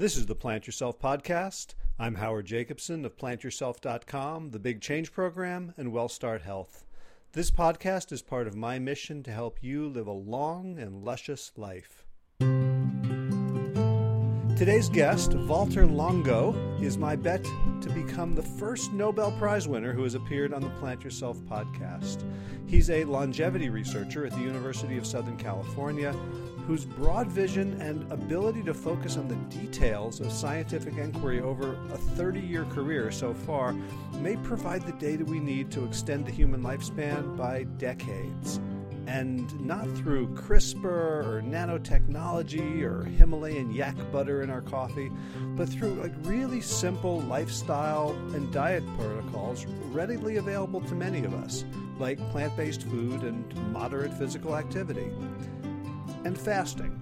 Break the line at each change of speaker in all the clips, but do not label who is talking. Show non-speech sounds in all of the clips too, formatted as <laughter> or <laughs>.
This is the Plant Yourself podcast. I'm Howard Jacobson of plantyourself.com, the Big Change Program, and WellStart Health. This podcast is part of my mission to help you live a long and luscious life. Today's guest, Valter Longo, is my bet to become the first Nobel Prize winner who has appeared on the Plant Yourself podcast. He's a longevity researcher at the University of Southern California whose broad vision and ability to focus on the details of scientific inquiry over a 30 year career so far may provide the data we need to extend the human lifespan by decades and not through CRISPR or nanotechnology or Himalayan yak butter in our coffee, but through like really simple lifestyle and diet protocols readily available to many of us, like plant-based food and moderate physical activity. And fasting.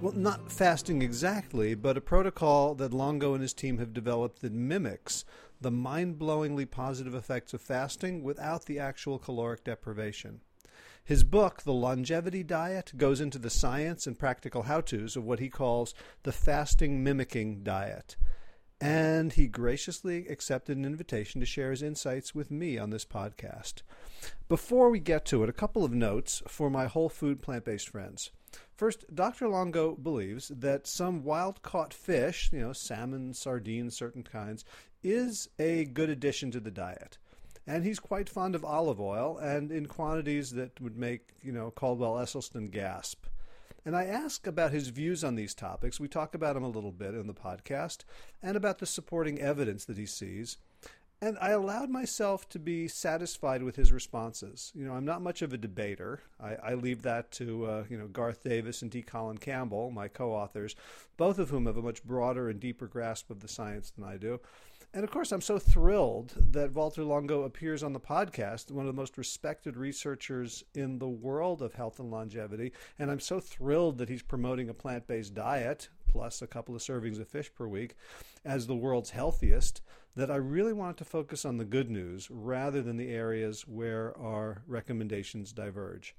Well, not fasting exactly, but a protocol that Longo and his team have developed that mimics the mind blowingly positive effects of fasting without the actual caloric deprivation. His book, The Longevity Diet, goes into the science and practical how to's of what he calls the fasting mimicking diet. And he graciously accepted an invitation to share his insights with me on this podcast. Before we get to it, a couple of notes for my whole food plant based friends. First, Dr. Longo believes that some wild caught fish, you know, salmon, sardines, certain kinds, is a good addition to the diet and he's quite fond of olive oil and in quantities that would make you know Caldwell Esselstyn gasp. And I ask about his views on these topics. We talk about him a little bit in the podcast and about the supporting evidence that he sees. And I allowed myself to be satisfied with his responses. You know, I'm not much of a debater. I, I leave that to uh, you know Garth Davis and T. Colin Campbell, my co-authors, both of whom have a much broader and deeper grasp of the science than I do. And of course, I'm so thrilled that Valter Longo appears on the podcast, one of the most respected researchers in the world of health and longevity. And I'm so thrilled that he's promoting a plant based diet, plus a couple of servings of fish per week, as the world's healthiest, that I really wanted to focus on the good news rather than the areas where our recommendations diverge.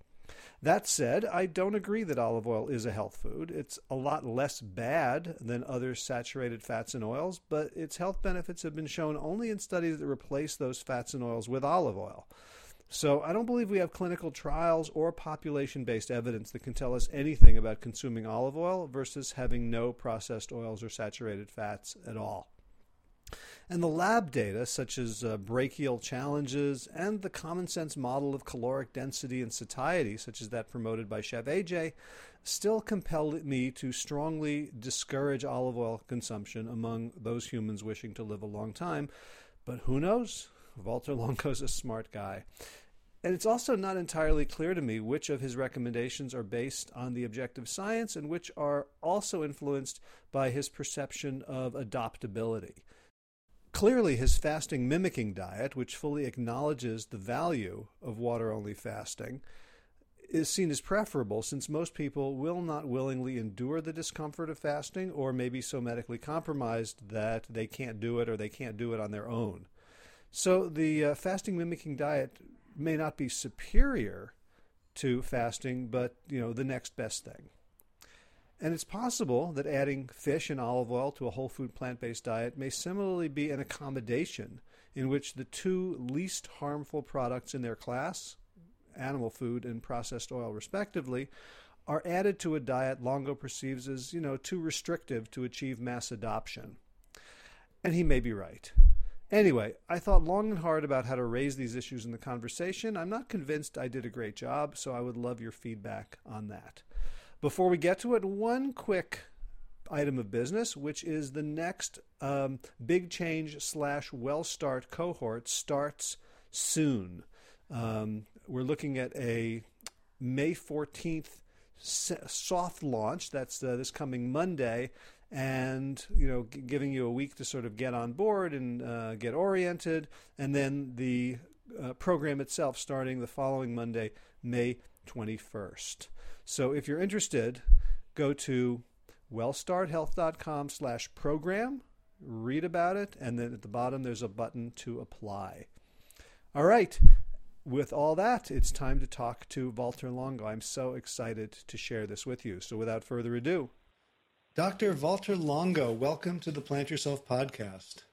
That said, I don't agree that olive oil is a health food. It's a lot less bad than other saturated fats and oils, but its health benefits have been shown only in studies that replace those fats and oils with olive oil. So I don't believe we have clinical trials or population based evidence that can tell us anything about consuming olive oil versus having no processed oils or saturated fats at all. And the lab data, such as uh, brachial challenges and the common sense model of caloric density and satiety, such as that promoted by Chef AJ, still compel me to strongly discourage olive oil consumption among those humans wishing to live a long time. But who knows? Valter Longo's a smart guy. And it's also not entirely clear to me which of his recommendations are based on the objective science and which are also influenced by his perception of adoptability. Clearly, his fasting mimicking diet, which fully acknowledges the value of water only fasting, is seen as preferable since most people will not willingly endure the discomfort of fasting or may be so medically compromised that they can't do it or they can't do it on their own. So the uh, fasting mimicking diet may not be superior to fasting, but you know the next best thing. And it's possible that adding fish and olive oil to a whole food plant based diet may similarly be an accommodation in which the two least harmful products in their class, animal food and processed oil respectively, are added to a diet Longo perceives as, you know, too restrictive to achieve mass adoption. And he may be right. Anyway, I thought long and hard about how to raise these issues in the conversation. I'm not convinced I did a great job, so I would love your feedback on that. Before we get to it, one quick item of business, which is the next um, big change slash well start cohort starts soon. Um, we're looking at a May 14th soft launch. That's uh, this coming Monday. And you know, g- giving you a week to sort of get on board and uh, get oriented, and then the uh, program itself starting the following Monday, May 21st. So if you're interested, go to wellstarthealth.com slash program, read about it, and then at the bottom there's a button to apply. All right. With all that, it's time to talk to Valter Longo. I'm so excited to share this with you. So without further ado, Dr. Valter Longo, welcome to the Plant Yourself podcast.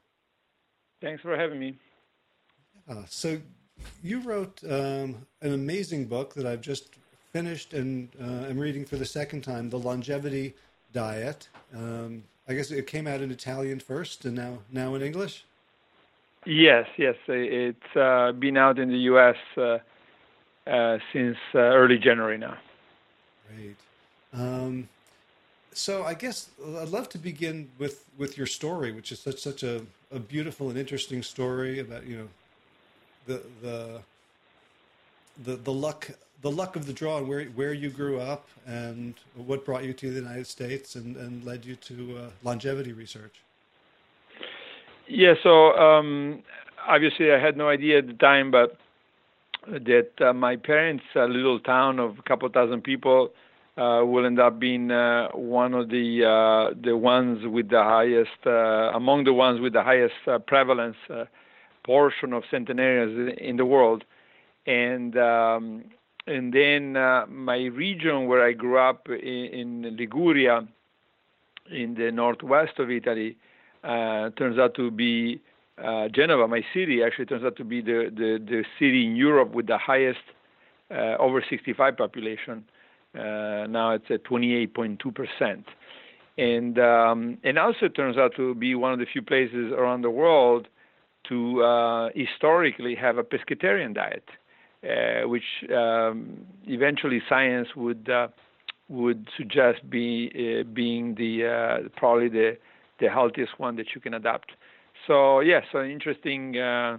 Thanks for having me.
Uh, so, you wrote um, an amazing book that I've just finished and uh, am reading for the second time The Longevity Diet. Um, I guess it came out in Italian first and now, now in English?
Yes, yes. It's uh, been out in the U.S. Uh, uh, since uh, early January now.
Great. Um, so I guess I'd love to begin with, with your story, which is such such a, a beautiful and interesting story about you know the the the the luck the luck of the draw and where where you grew up and what brought you to the United States and, and led you to uh, longevity research.
Yeah, so um, obviously I had no idea at the time, but that uh, my parents' uh, little town of a couple thousand people uh, will end up being uh, one of the uh, the ones with the highest among the ones with the highest prevalence portion of centenarians in the world, and um, and then uh, my region where I grew up in, in Liguria, in the northwest of Italy, uh, turns out to be uh, Genova, my city, actually turns out to be the, the, the city in Europe with the highest uh, over 65 population. Uh, now it's at 28.2 percent, and um, and also turns out to be one of the few places around the world to uh, historically have a pescatarian diet, which um, eventually science would uh, would suggest be being the probably the the healthiest one that you can adopt. So yes, yeah, so interesting, uh,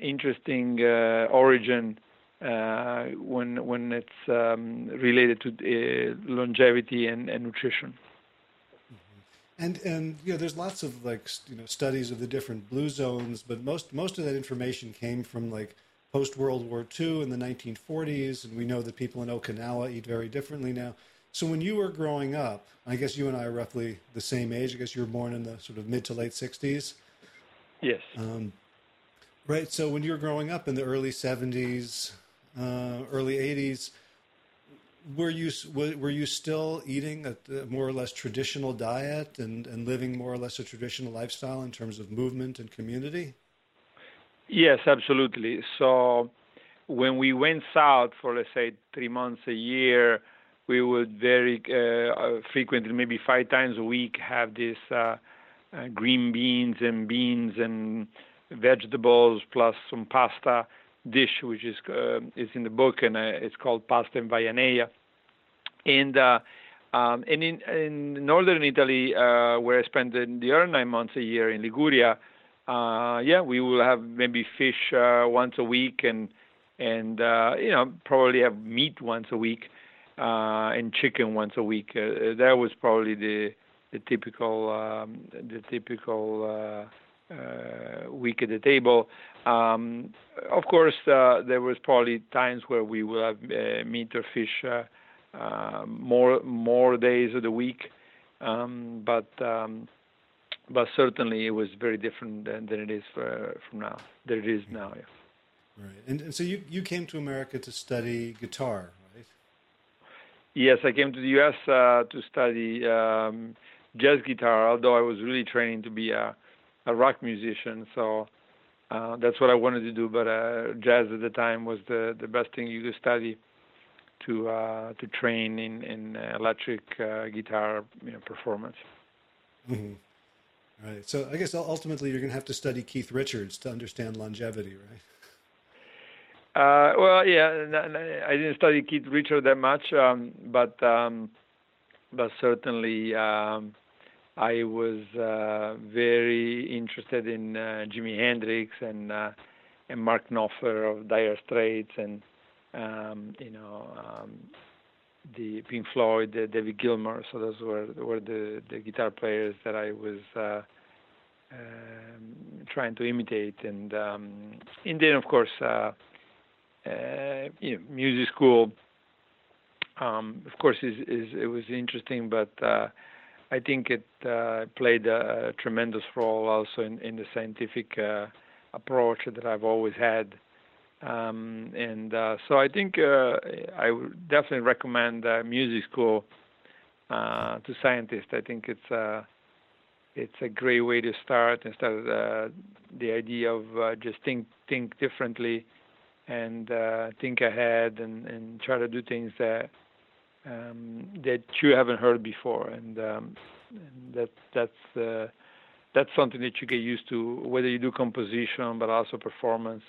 interesting uh, origin uh, when when it's um, related to uh, longevity and, and nutrition.
Mm-hmm. And and you know, there's lots of like you know studies of the different blue zones, but most most of that information came from like post World War II in the 1940s, and we know that people in Okinawa eat very differently now. So when you were growing up, I guess you and I are roughly the same age. I guess you were born in the sort of mid to late 60s.
Yes.
Um, right. So when you were growing up in the early 70s, uh, early 80s, were you were you still eating a, more or less traditional diet and, and living more or less a traditional lifestyle in terms of movement and community?
Yes, absolutely. So when we went south for let's say three months a year, we would very uh, uh, frequently, maybe five times a week, have this uh, uh, green beans and beans and vegetables plus some pasta dish, which is uh, is in the book, and uh, it's called pasta in Vaianea. And um, and in, in northern Italy, where I spent the, the other nine months a year in Liguria, yeah, we will have maybe fish uh, once a week, and and uh, you know probably have meat once a week uh, and chicken once a week. Uh, uh, that was probably the the typical um, the typical uh, uh, week at the table. Um, of course, uh, there was probably times where we will have uh, meat or fish uh, uh, more more days of the week, um, but um, but certainly it was very different than, than it is for, from now. Than it is now. Yeah.
Right, and, and so you you came to America to study guitar, right?
Yes, I came to the U.S. Uh, to study um, jazz guitar, although I was really training to be a, a rock musician. So uh, that's what I wanted to do. But uh, jazz at the time was the, the best thing you could study to uh, to train in in electric uh, guitar you know, performance.
Mm-hmm. Right. So I guess ultimately you're going to have to study Keith Richards to understand longevity, right?
Uh, well, yeah, I didn't study Keith Richards that much, um, but um, but certainly um, I was uh, very interested in uh, Jimi Hendrix and uh, and Mark Knopfler of Dire Straits and um, you know um, the Pink Floyd, the David Gilmour. So those were were the the guitar players that I was. Uh, um, trying to imitate and um, and then of course uh, uh, you know, music school. Um, of course, is, is it was interesting, but uh, I think it uh, played a, a, tremendous role also in, in the scientific uh, approach that I've always had. Um, and uh, so I think uh, I would definitely recommend music school uh, to scientists. I think it's a it's a great way to start instead of the, idea of uh, just think think differently and uh, think ahead and, and try to do things that um, that you haven't heard before, and, um, and that that's uh, that's something that you get used to, whether you do composition but also performance.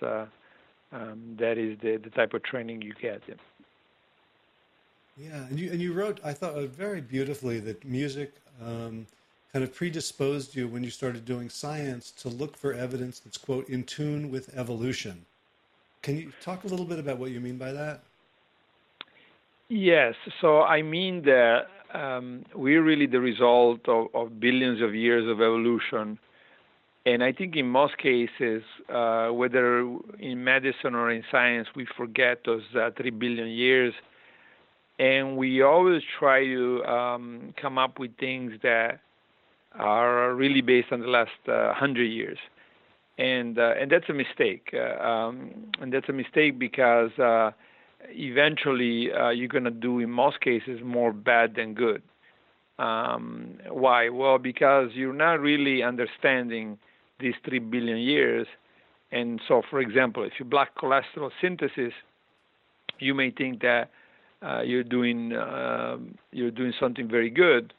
Um, that is the, the type of training you get.
Yeah. yeah, and you and you wrote, I thought, uh, very beautifully that music um, kind of predisposed you when you started doing science to look for evidence that's quote in tune with evolution. Can you talk a little bit about what you mean by that?
Yes. So I mean that um, we're really the result of, of, billions of years of evolution. And I think in most cases, uh, whether in medicine or in science, we forget those uh, three billion years. And we always try to um, come up with things that are really based on the last uh, hundred years and uh, and that's a mistake. Uh, um, and that's a mistake because uh, eventually you're going to do, in most cases, more bad than good. Um, why? Well, because you're not really understanding these three billion years. And so, for example, if you block cholesterol synthesis, you may think that uh, you're doing um, you're doing something very good,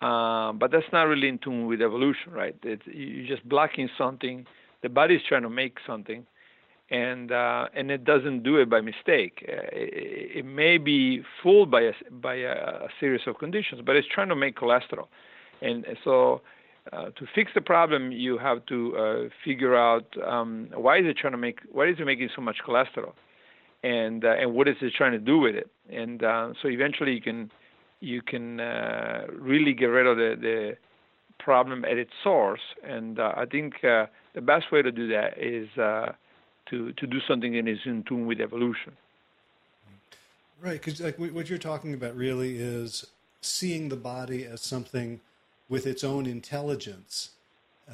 uh, but that's not really in tune with evolution, right? It's, you're just blocking something the body is trying to make something, and uh, and it doesn't do it by mistake. Uh, it, it, may be fooled by a by a, a, series of conditions, but it's trying to make cholesterol, and so. Uh, to fix the problem, you have to uh, figure out um, why is it trying to make why is it making so much cholesterol, and uh, and what is it trying to do with it, and uh, so eventually you can you can really get rid of the, the problem at its source. And uh, I think uh, the best way to do that is uh, to to do something that is in tune with evolution.
Right, because like what you're talking about really is seeing the body as something with its own intelligence,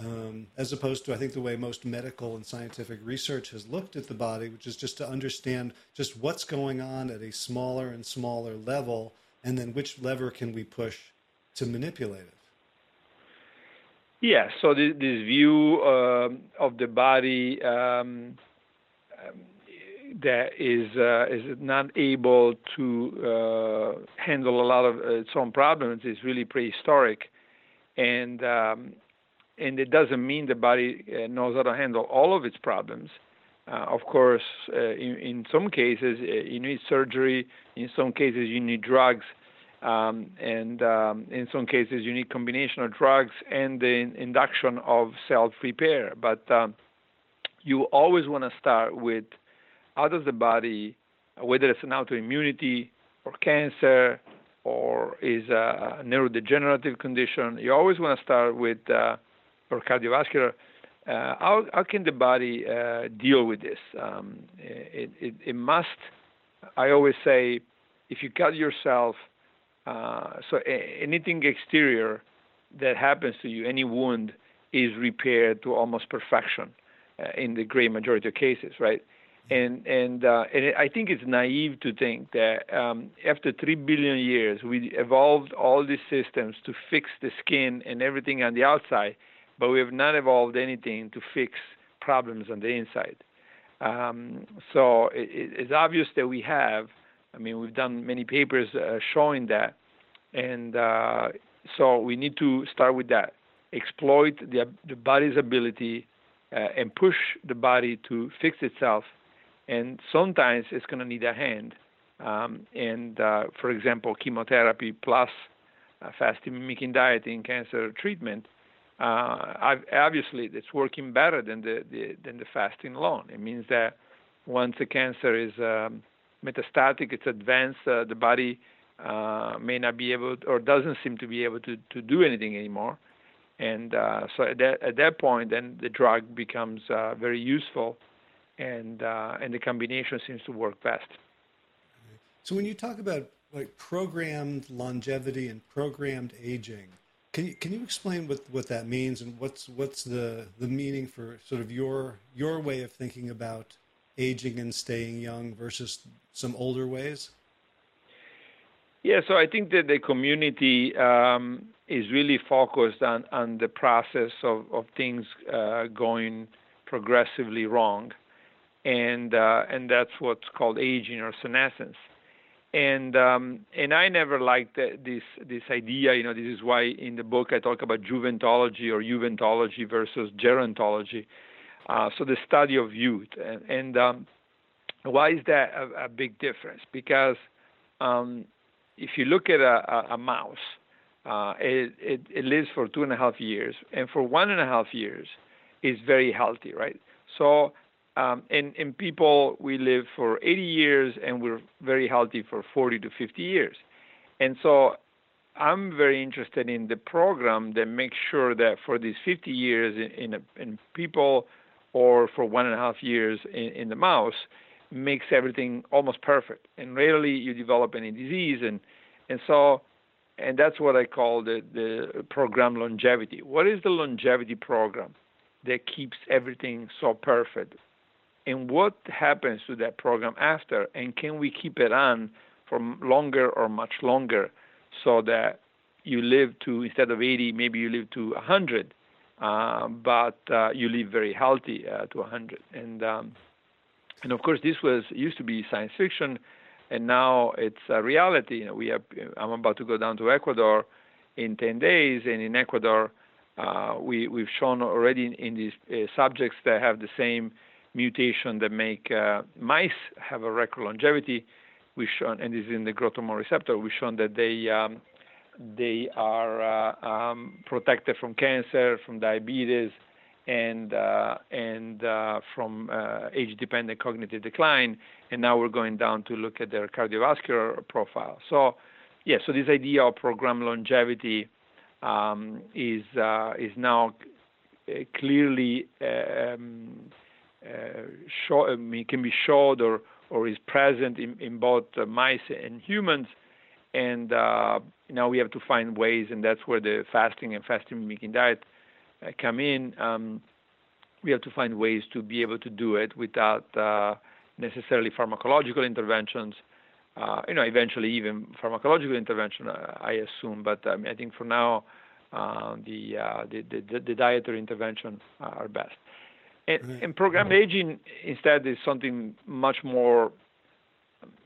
um, as opposed to I think the way most medical and scientific research has looked at the body, which is just to understand just what's going on at a smaller and smaller level, and then which lever can we push to manipulate it.
Yeah, so this, this view uh, of the body um, um, that is uh, is not able to uh, handle a lot of its own problems is really prehistoric, and um, and it doesn't mean the body uh, knows how to handle all of its problems. Uh, of course, uh, in, in some cases you need surgery. In some cases you need drugs um, and um, in some cases, you need combination of drugs and the induction of self repair. But um, you always want to start with how does the body, whether it's an autoimmunity or cancer or is a neurodegenerative condition, you always want to start with uh, or cardiovascular. Uh, how, how can the body uh, deal with this? Um, it, it, it must. I always say, if you cut yourself uh, so a- anything exterior that happens to you, any wound, is repaired to almost perfection uh, in the great majority of cases, right? And and uh, and I think it's naive to think that um, after three billion years we evolved all these systems to fix the skin and everything on the outside, but we have not evolved anything to fix problems on the inside. Um, so it, it's obvious that we have I mean, we've done many papers uh, showing that, and uh, so we need to start with that. Exploit the, the body's ability uh, and push the body to fix itself. And sometimes it's going to need a hand. Um, and uh, for example, chemotherapy plus uh, fasting mimicking diet in cancer treatment. Uh, obviously, it's working better than the, the, than the fasting alone. It means that once the cancer is um, metastatic, it's advanced, uh, the body uh, may not be able to, or doesn't seem to be able to, to do anything anymore. And so at that, at that point, then the drug becomes very useful, and uh, and the combination seems to work best.
So when you talk about like programmed longevity and programmed aging, can you can you explain what, what that means and what's what's the, the meaning for sort of your your way of thinking about aging and staying young versus some older ways?
Yeah, so I think that the community um, is really focused on, on the process of, of things uh, going progressively wrong, and uh, and that's what's called aging or senescence. And um, and I never liked this this idea. You know, this is why in the book I talk about juventology or juventology versus gerontology. Uh, so the study of youth, and, and um, why is that a, a big difference? Because um, if you look at a, a, a mouse, uh, it, it, it, lives for two and a half years, and for one and a half years, is very healthy, right? So, um, in, in people, we live for 80 years, and we're very healthy for 40 to 50 years. And so, I'm very interested in the program that makes sure that for these 50 years in, in, in people, or for one and a half years in, in the mouse, makes everything almost perfect, and rarely you develop any disease, and and so, and that's what I call the the program longevity. What is the longevity program that keeps everything so perfect, and what happens to that program after, and can we keep it on for longer or much longer, so that you live to instead of 80, maybe you live to 100, uh, but uh, you live very healthy uh, to 100, and um, and of course, this was used to be science fiction, and now it's a reality. You know, we have, I'm about to go down to Ecuador in 10 days, and in Ecuador, uh, we, we've shown already in, in these uh, subjects that have the same mutation that make uh, mice have a record longevity. We've shown, and this is in the growth hormone receptor. We've shown that they um, they are uh, um, protected from cancer, from diabetes, and uh, and uh, from uh, age-dependent cognitive decline, and now we're going down to look at their cardiovascular profile. So, yeah, so this idea of program longevity um, is uh, is now clearly um, uh, show, I mean, can be showed or or is present in, in both mice and humans, and now we have to find ways, and that's where the fasting and fasting mimicking diet uh, come in, um, we have to find ways to be able to do it without uh, necessarily pharmacological interventions. Uh, you know, eventually even pharmacological intervention, uh, I assume. But um, I think for now, uh, the, uh, the, the, the dietary intervention are best. And, and programmed aging instead is something much more,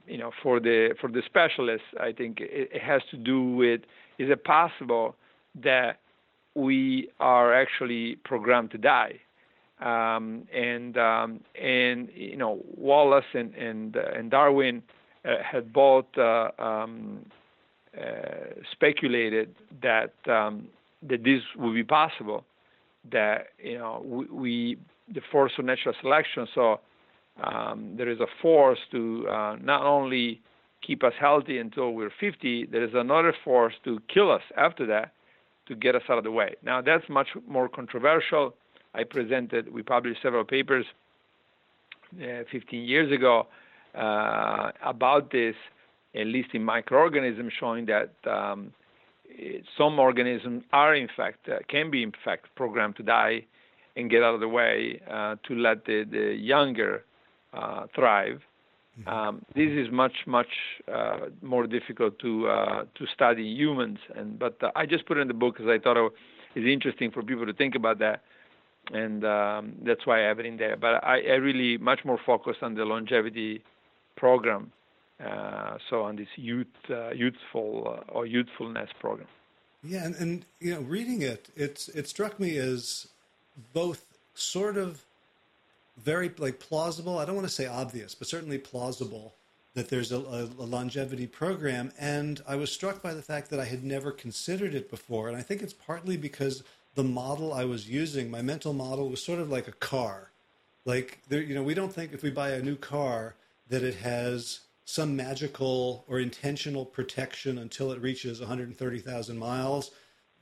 you know, for the for the specialists. I think it, it has to do with is it possible that we are actually programmed to die. Um, and um, and you know Wallace and and, uh, and Darwin uh, had both uh, um, uh, speculated that um, that this would be possible. That you know we, we the force of natural selection. So um, there is a force to uh, not only keep us healthy until we're 50. There is another force to kill us after that to get us out of the way. Now, that's much more controversial. I presented, we published several papers uh, 15 years ago uh, about this, at least in microorganisms, showing that um, some organisms are, in fact, uh, can be, in fact, programmed to die and get out of the way uh, to let the, the younger uh, thrive. Mm-hmm. Um, this is much much uh, more difficult to uh, to study humans, and but uh, I just put it in the book because I thought it is interesting for people to think about that, and um, that's why I have it in there. But I, I really much more focused on the longevity program, uh, so on this youth uh, youthful uh, or youthfulness program.
Yeah, and, and you know, reading it, it's it struck me as both sort of very like plausible. I don't want to say obvious, but certainly plausible that there's a, a, a, longevity program. And I was struck by the fact that I had never considered it before. And I think it's partly because the model I was using, my mental model, was sort of like a car. Like there, you know, we don't think if we buy a new car that it has some magical or intentional protection until it reaches 130,000 miles.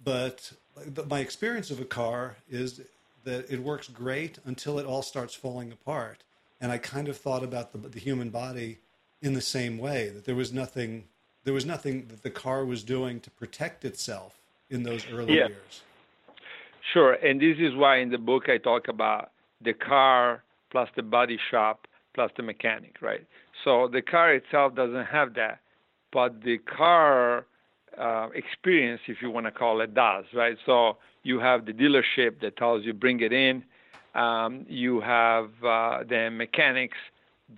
But my experience of a car is that it works great until it all starts falling apart. And I kind of thought about the, the human body in the same way that there was nothing there was nothing that the car was doing to protect itself in those early yeah. years.
Sure, and this is why in the book I talk about the car plus the body shop plus the mechanic, right? So the car itself doesn't have that, but the car uh, experience, if you want to call it, does right. So you have the dealership that tells you bring it in. Um, you have uh, the mechanics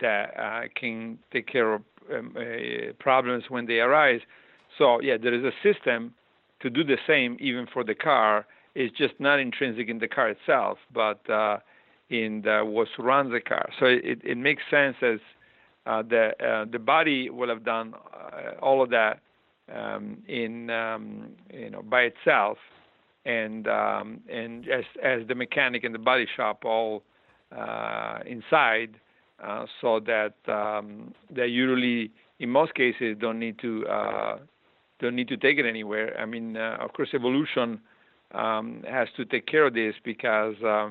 that uh, can take care of um, uh, problems when they arise. So yeah, there is a system to do the same even for the car. It's just not intrinsic in the car itself, but uh, in the, what surrounds the car. So it, it makes sense as uh, the uh, the body will have done uh, all of that um, in um, you know by itself, and um, and as as the mechanic and the body shop all uh, inside, uh, so that um, they usually in most cases don't need to uh, don't need to take it anywhere. I mean, uh, of course, evolution um, has to take care of this because uh,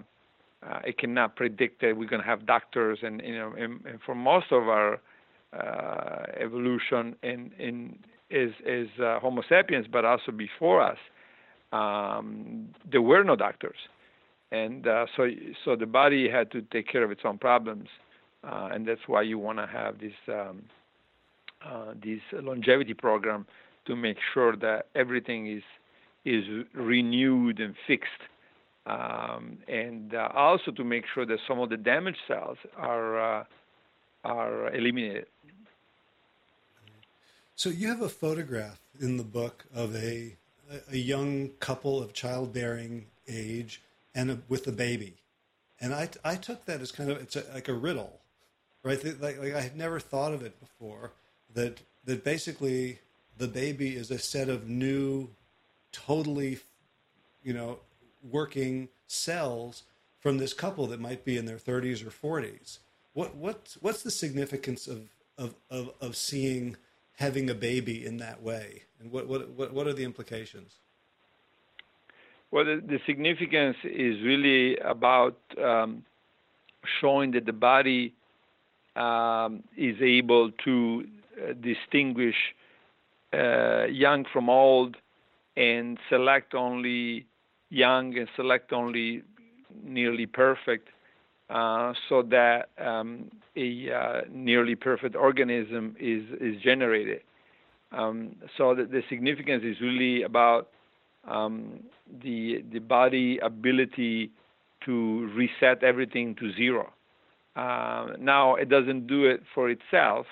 uh, it cannot predict that we're going to have doctors, and you know, and, and for most of our evolution in in is is Homo sapiens, but also before us, um, there were no doctors, and uh, so so the body had to take care of its own problems, uh, and that's why you want to have this um, uh, this longevity program to make sure that everything is is renewed and fixed um, and uh, also to make sure that some of the damaged cells are uh, are eliminated.
So you have a photograph in the book of a a young couple of childbearing age and a, with a baby, and I I took that as kind of it's a, like a riddle, right? Like, like I had never thought of it before. That that basically the baby is a set of new, totally, you know, working cells from this couple that might be in their 30s or 40s. What what what's the significance of of of, of seeing having a baby in that way, and what what what, are the implications?
Well, the, the significance is really about um, showing that the body um, is able to uh, distinguish uh, young from old and select only young and select only nearly perfect uh, so that um, a uh, nearly perfect organism is, is generated. Um, so the, the, significance is really about um, the, the body ability to reset everything to zero. Uh, now, it doesn't do it for itself,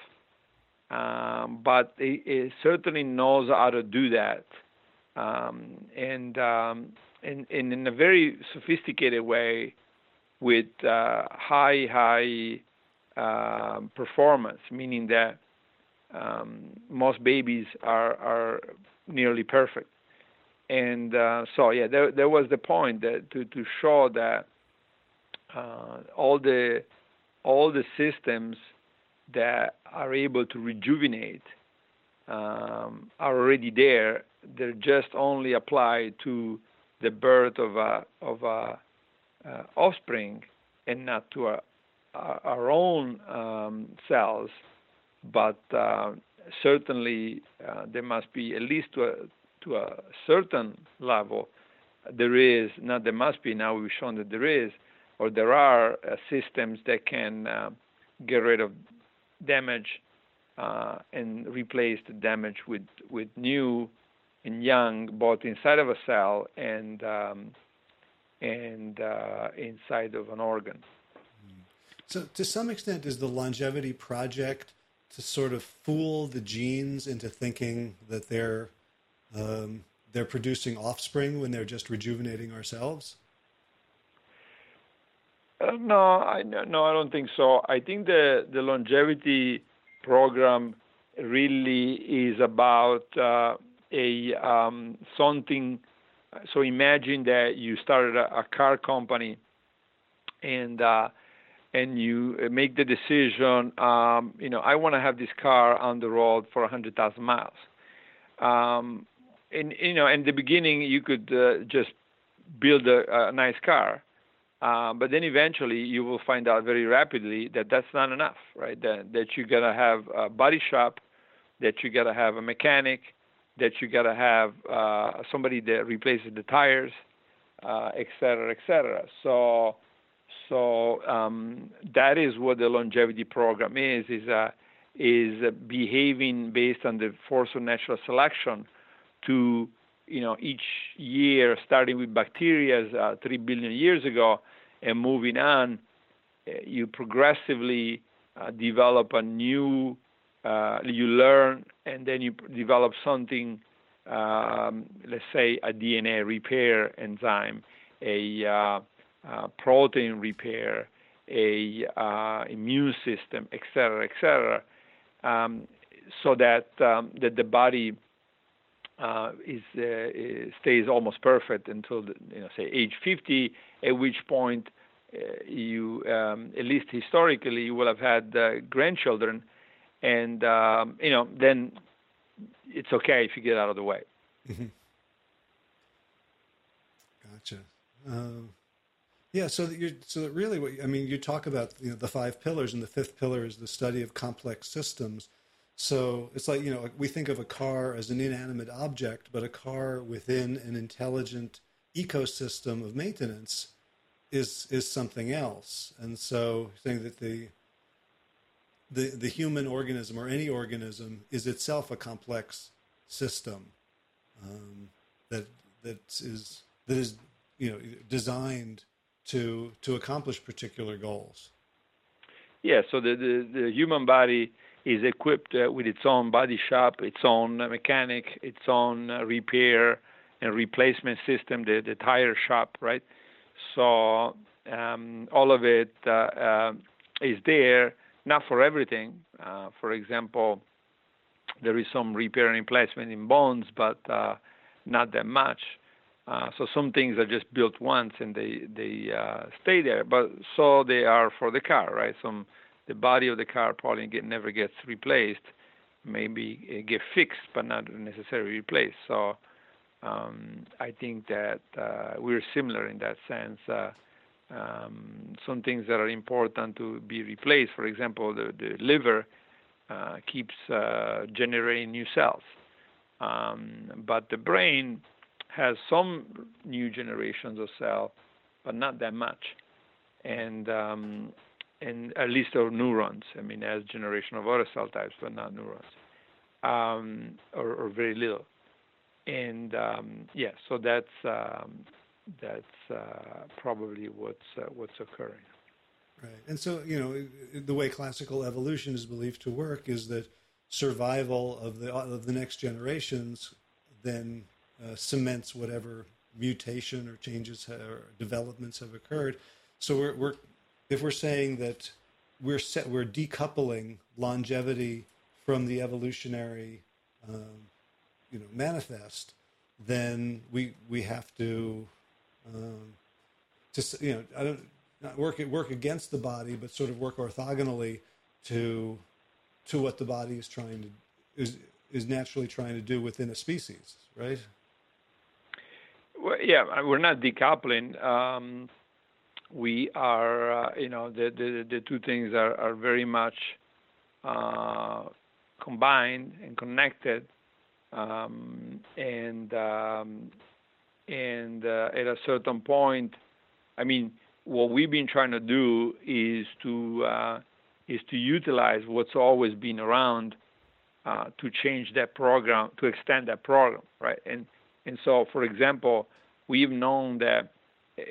um, but it, it, certainly knows how to do that. Um, and um, in, in, in a very sophisticated way with uh, high, high uh, performance, meaning that um, most babies are, nearly perfect. And uh, so, yeah, there, was the point to, to show that uh, all the all the systems that are able to rejuvenate um, are already there. They're just only applied to the birth of a of a uh, offspring and not to a, our own um, cells, but uh, certainly uh, there must be at least to a to a certain level. There is not there must be now we've shown that there is or there are uh, systems that can uh, get rid of damage uh, and replace the damage with with new and young, both inside of a cell and um, and uh, inside of an organ.
So, to some extent, is the longevity project to sort of fool the genes into thinking that they're um, they're producing offspring when they're just rejuvenating ourselves?
Uh, no, I no, I don't think so. I think the the longevity program really is about uh, a um, something. So imagine that you started a, a car company, and uh, and you make the decision. Um, you know, I want to have this car on the road for a hundred thousand miles. Um, and you know, in the beginning, you could uh, just build a, a nice car, uh, but then eventually you will find out very rapidly that that's not enough, right? That that you gotta have a body shop, that you gotta have a mechanic, that you got to have uh, somebody that replaces the tires, uh, et cetera, et cetera. So, so um, that is what the longevity program is. is a is behaving based on the force of natural selection to you know each year starting with bacteria uh, 3 billion years ago and moving on uh, you progressively uh, develop a new uh, you learn and then you develop something um, let's say a dna repair enzyme a uh, uh, protein repair a immune system et cetera et cetera um, so that um, that the body uh, is, uh, stays almost perfect until the, you know say age 50, at which point uh, you um, at least historically you will have had uh, grandchildren, and um, you know then it's okay if you get out of the way. Mm-hmm.
Gotcha. Um, yeah, so that you're so that really what I mean, you talk about you know the five pillars, and the fifth pillar is the study of complex systems. So it's like you know we think of a car as an inanimate object, but a car within an intelligent ecosystem of maintenance is is something else. And so saying that the the the human organism or any organism is itself a complex system um, that that is that is you know designed to to accomplish particular goals.
Yeah, so the the, the human body is equipped uh, with its own body shop, its own mechanic, its own uh, repair and replacement system, the the tire shop, right? So um, all of it uh, uh, is there, not for everything. Uh, for example, there is some repair and replacement in bones, but not that much. Uh, so some things are just built once and they they uh, stay there, but so they are for the car, right? Some the body of the car probably get, never gets replaced, maybe it get fixed, but not necessarily replaced. So um, I think that uh, we're similar in that sense. Um, some things that are important to be replaced, for example, the, the liver uh, keeps uh, generating new cells, um, but the brain has some new generations of cell, but not that much, and um, and at least of neurons. I mean, as generation of other cell types, but not neurons, um, or, or, very little. And um, yeah, so that's um, that's uh, probably what's uh, what's occurring.
Right, and so you know the way classical evolution is believed to work is that survival of the of the next generations then uh, cements whatever mutation or changes or developments have occurred. So we're, we're if we're saying that we're set, we're decoupling longevity from the evolutionary, um, you know, manifest, then we we have to um, just you know I don't not work work against the body, but sort of work orthogonally to to what the body is trying to is is naturally trying to do within a species, right?
Well, yeah, we're not decoupling. Um, we are, uh, you know, the, the, the two things are, are very much uh, combined and connected. Um, and um, and uh, at a certain point, I mean, what we've been trying to do is to uh, is to utilize what's always been around uh, to change that program, to extend that program, right? And and so, for example, we've known that eh,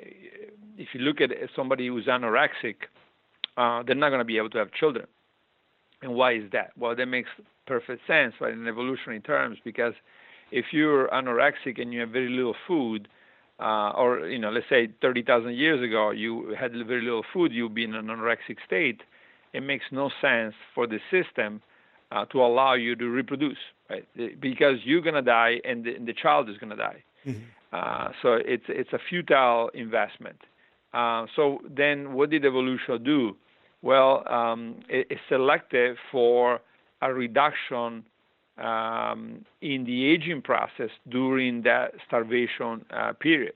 if you look at somebody who's anorexic, uh, they're not going to be able to have children. And why is that? Well, that makes perfect sense, right, in evolutionary terms, because if you're anorexic and you have very little food, uh, or you know, let's say 30,000 years ago, you had very little food, you'd be in an anorexic state. It makes no sense for the system uh, to allow you to reproduce, right? Because you're gonna die and the, and the child is gonna die. Mm-hmm. Uh, so it's it's a futile investment. Uh, so then, what did evolution do? Well, um, it, it selected for a reduction um, in the aging process during that starvation uh, period,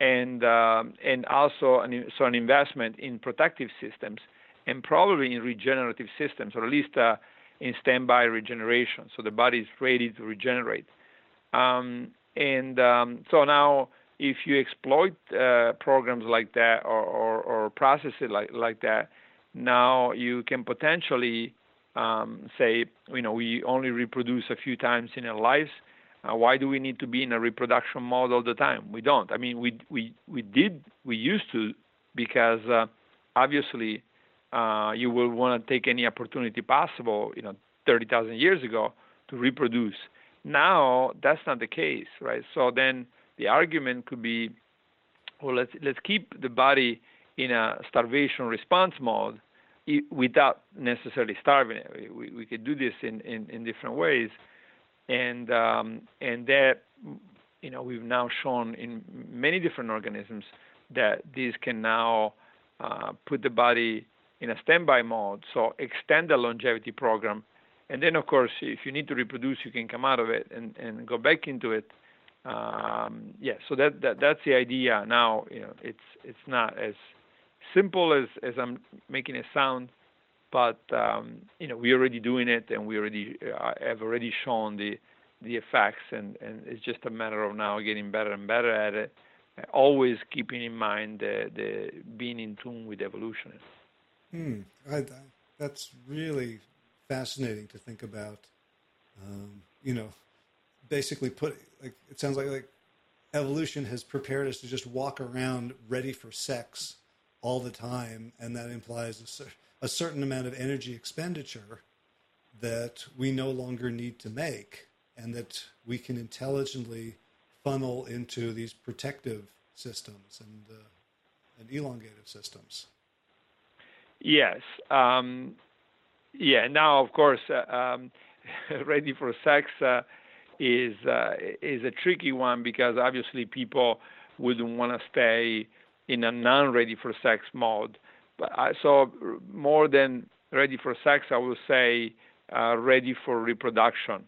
and um, and also an, so an investment in protective systems and probably in regenerative systems, or at least uh, in standby regeneration, so the body is ready to regenerate. Um, and um, so now, if you exploit uh, programs like that or, or, or processes like, like that, now you can potentially um, say, you know, we only reproduce a few times in our lives. Uh, why do we need to be in a reproduction mode all the time? We don't. I mean, we we we did we used to because uh, obviously uh, you will want to take any opportunity possible. You know, thirty thousand years ago to reproduce. Now that's not the case, right? So then the argument could be, well, let's let's keep the body in a starvation response mode without necessarily starving it. We, we could do this in, in, in different ways, and um, and that you know we've now shown in many different organisms that this can now uh, put the body in a standby mode, so extend the longevity program, and then of course if you need to reproduce, you can come out of it and, and go back into it. Um, yeah, so that, that that's the idea. Now you know it's it's not as simple as as I'm making it sound, but um, you know we're already doing it, and we already uh, have already shown the the effects, and and it's just a matter of now getting better and better at it. Always keeping in mind the, the being in tune with evolution.
Hmm. I, that's really fascinating to think about. Um, you know, basically put like it sounds like like evolution has prepared us to just walk around ready for sex all the time, and that implies a, a certain amount of energy expenditure that we no longer need to make, and that we can intelligently funnel into these protective systems and uh, and elongative systems.
Yes. Um, yeah. Now, of course, uh, um, <laughs> ready for sex uh, is uh, is a tricky one because obviously people wouldn't want to stay in a non-ready for sex mode. But I, so more than ready for sex, I would say uh, ready for reproduction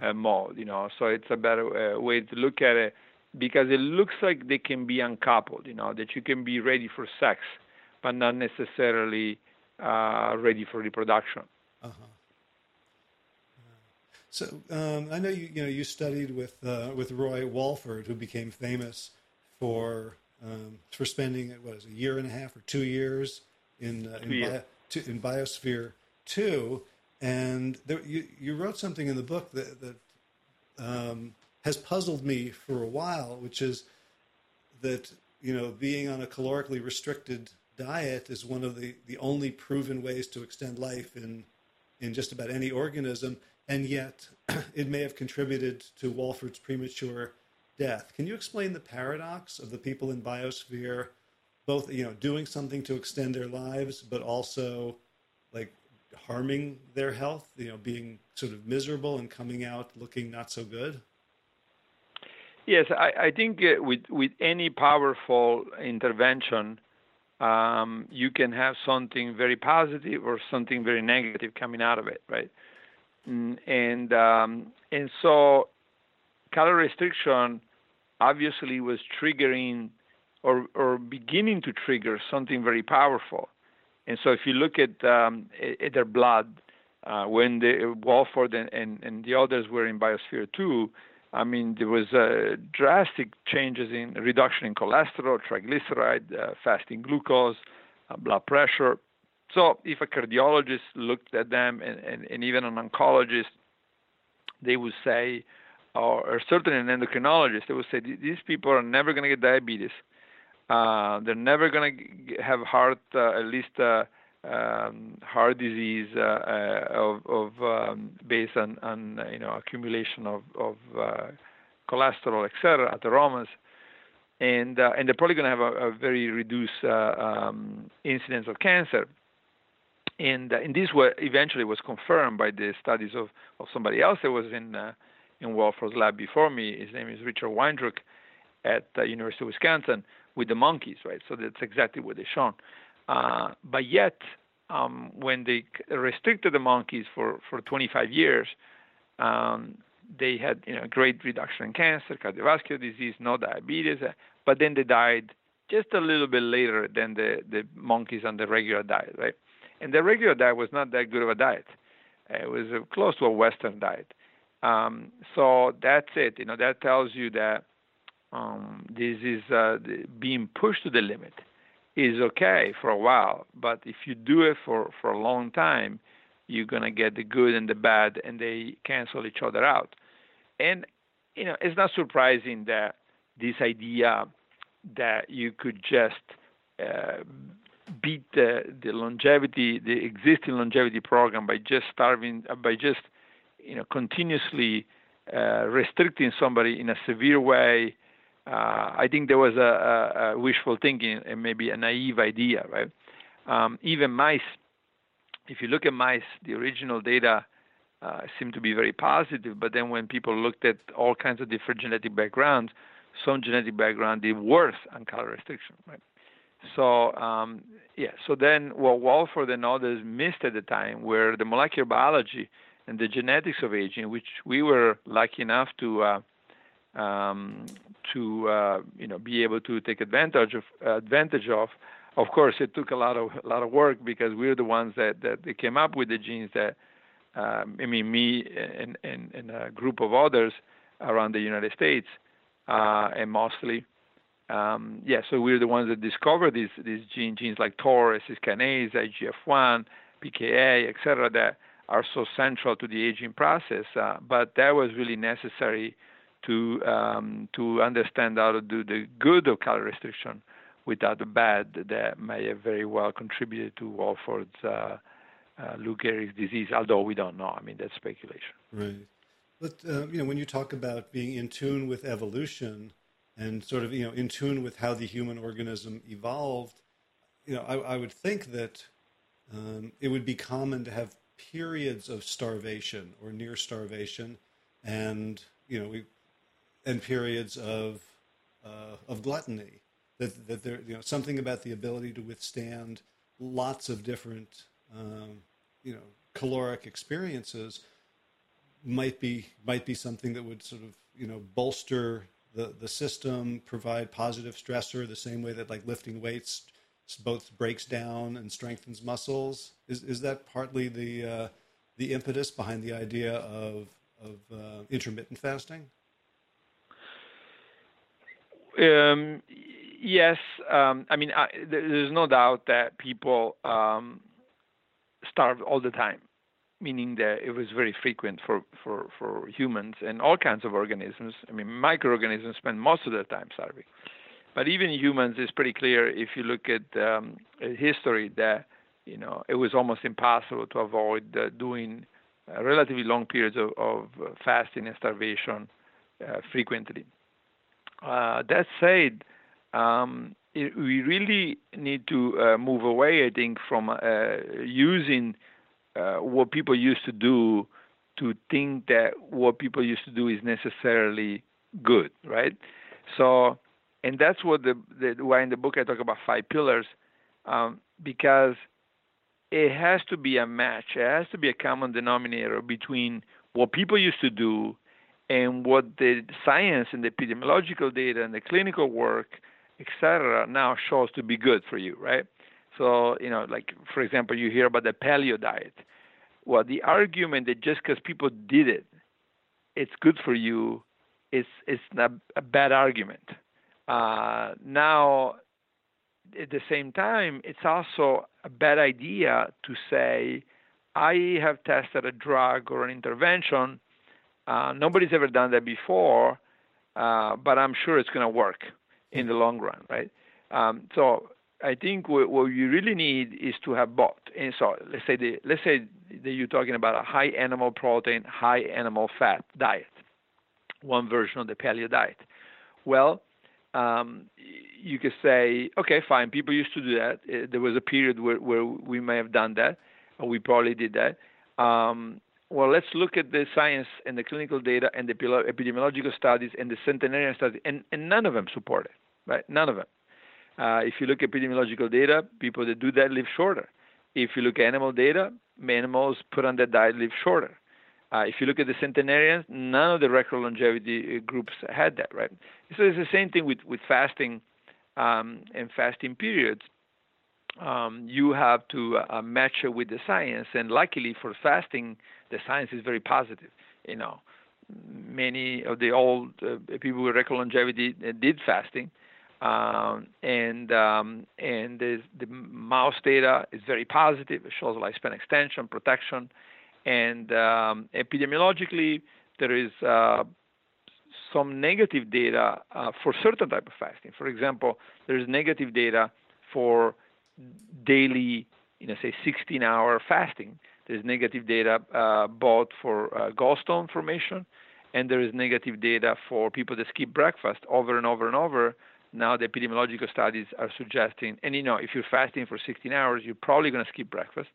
uh, mode. You know, so it's a better uh, way to look at it because it looks like they can be uncoupled. You know, that you can be ready for sex, but not necessarily uh, ready for reproduction.
Uh-huh. So um, I know you you know you studied with uh, with Roy Walford, who became famous for um, for spending what is it, a year and a half or two years in uh, in, Bio, in, Biosphere Two, and there, you you wrote something in the book that that um, has puzzled me for a while, which is that you know being on a calorically restricted diet is one of the, the only proven ways to extend life in in just about any organism, and yet <clears throat> it may have contributed to Walford's premature death. Can you explain the paradox of the people in biosphere, both you know doing something to extend their lives, but also like harming their health? You know, being sort of miserable and coming out looking not so good.
Yes, I, I think uh, with with any powerful intervention, um, you can have something very positive or something very negative coming out of it, right? Mm, and um, and so calorie restriction obviously was triggering or, or beginning to trigger something very powerful. And so if you look at, um, at their blood, uh, when the Walford and, and, and, the others were in Biosphere 2, I mean, there was uh, drastic changes in reduction in cholesterol, triglyceride, uh, fasting glucose, uh, blood pressure. So if a cardiologist looked at them and, and, and even an oncologist, they would say, or, or certainly an endocrinologist, they would say these people are never going to get diabetes. Uh, they're never going to have heart, uh, at least uh, um, heart disease uh, uh, of, of um, based on, on you know accumulation of, of uh, cholesterol, etc., atheromas, and and they're probably going to have a, a very reduced um, incidence of cancer and uh, and this was eventually was confirmed by the studies of, of somebody else that was in uh, in Walford's lab before me. His name is Richard Weindruch at the University of Wisconsin with the monkeys, right? So that's exactly what they shown. Uh, but yet, um, when they restricted the monkeys for, for 25 years, um, they had you know great reduction in cancer, cardiovascular disease, no diabetes, uh, but then they died just a little bit later than the, the monkeys on the regular diet, right? And the regular diet was not that good of a diet. It was uh, close to a Western diet. Um, so that's it. You know that tells you that um, this is uh, being pushed to the limit is okay for a while, but if you do it for for a long time, you're going to get the good and the bad, and they cancel each other out. And you know, it's not surprising that this idea that you could just uh, beat the, the longevity, the existing longevity program by just starving, by just you know continuously uh, restricting somebody in a severe way. Uh, I think there was a, a, a, wishful thinking and maybe a naive idea, right? Um, even mice, if you look at mice, the original data uh, seemed to be very positive, but then when people looked at all kinds of different genetic backgrounds, some genetic background did worse on calorie restriction, right? So um, yeah, so then what Walford and others missed at the time were the molecular biology and the genetics of aging, which we were lucky enough to uh, um, to uh, you know be able to take advantage of advantage of. Of course, it took a lot of a lot of work because we're the ones that that they came up with the genes that um, I mean me and, and, and a group of others around the United States uh, and mostly um, yeah, so we're the ones that discovered these these gene, genes like TOR, kinase, IGF-1, PKA, etc., that are so central to the aging process. Uh, but that was really necessary to um, to understand how to do the good of calorie restriction without the bad that may have very well contributed to Walford's uh, uh, Lou Gehrig's disease. Although we don't know. I mean, that's speculation.
Right. But uh, you know, when you talk about being in tune with evolution and sort of you know in tune with how the human organism evolved, you know, I, I would think that um, it would be common to have periods of starvation or near starvation, and you know we and periods of uh, of gluttony. That that there you know something about the ability to withstand lots of different um, you know caloric experiences might be might be something that would sort of you know bolster the the system, provide positive stressor the same way that like lifting weights both breaks down and strengthens muscles. Is is that partly the uh, the impetus behind the idea of of uh, intermittent fasting?
Um, yes, um, I mean I, there's no doubt that people um, starve all the time meaning that it was very frequent for, for, for humans and all kinds of organisms. I mean, microorganisms spend most of their time starving. But even humans, it's pretty clear if you look at um, history that you know it was almost impossible to avoid uh, doing uh, relatively long periods of, of fasting and starvation uh, frequently. Uh, that said, um, it, we really need to uh, move away, I think, from uh, using what people used to do to think that what people used to do is necessarily good, right? So, and that's what the, the why in the book I talk about five pillars, um, because it has to be a match. It has to be a common denominator between what people used to do and what the science and the epidemiological data and the clinical work, etc., now shows to be good for you, right? So, you know, like for example, you hear about the paleo diet. Well, the argument that just because people did it, it's good for you, is is not a bad argument. Uh, now, at the same time, it's also a bad idea to say, I have tested a drug or an intervention. Uh, nobody's ever done that before, uh, but I'm sure it's going to work in the long run, right? Um, so I think what, what you really need is to have both. And so let's say the, let's say that you're talking about a high animal protein, high animal fat diet, one version of the paleo diet. Well, um, you could say, okay, fine. People used to do that. Uh, there was a period where, where we may have done that, or we probably did that. Um, well, let's look at the science and the clinical data and the epidemiological studies and the centenarian studies, and, and none of them support it, right? None of them. Uh, if you look at epidemiological data, people that do that live shorter. If you look at animal data, animals put on that diet live shorter. Uh, if you look at the centenarians, none of the record longevity uh, groups had that, right? So it's the same thing with, with fasting um, and fasting periods. Um, you have to uh, match it with the science, and luckily for fasting, the science is very positive. You know, many of the old uh, people with record longevity uh, did fasting, Um, and um, and the mouse data is very positive. It shows lifespan extension, protection, and um, epidemiologically there is uh, some negative data uh, for certain type of fasting. For example, there is negative data for daily, you know, say 16-hour fasting. There's negative data uh, both for uh, gallstone formation, and there is negative data for people that skip breakfast over and over and over now the epidemiological studies are suggesting, and you know, if you're fasting for 16 hours, you're probably going to skip breakfast.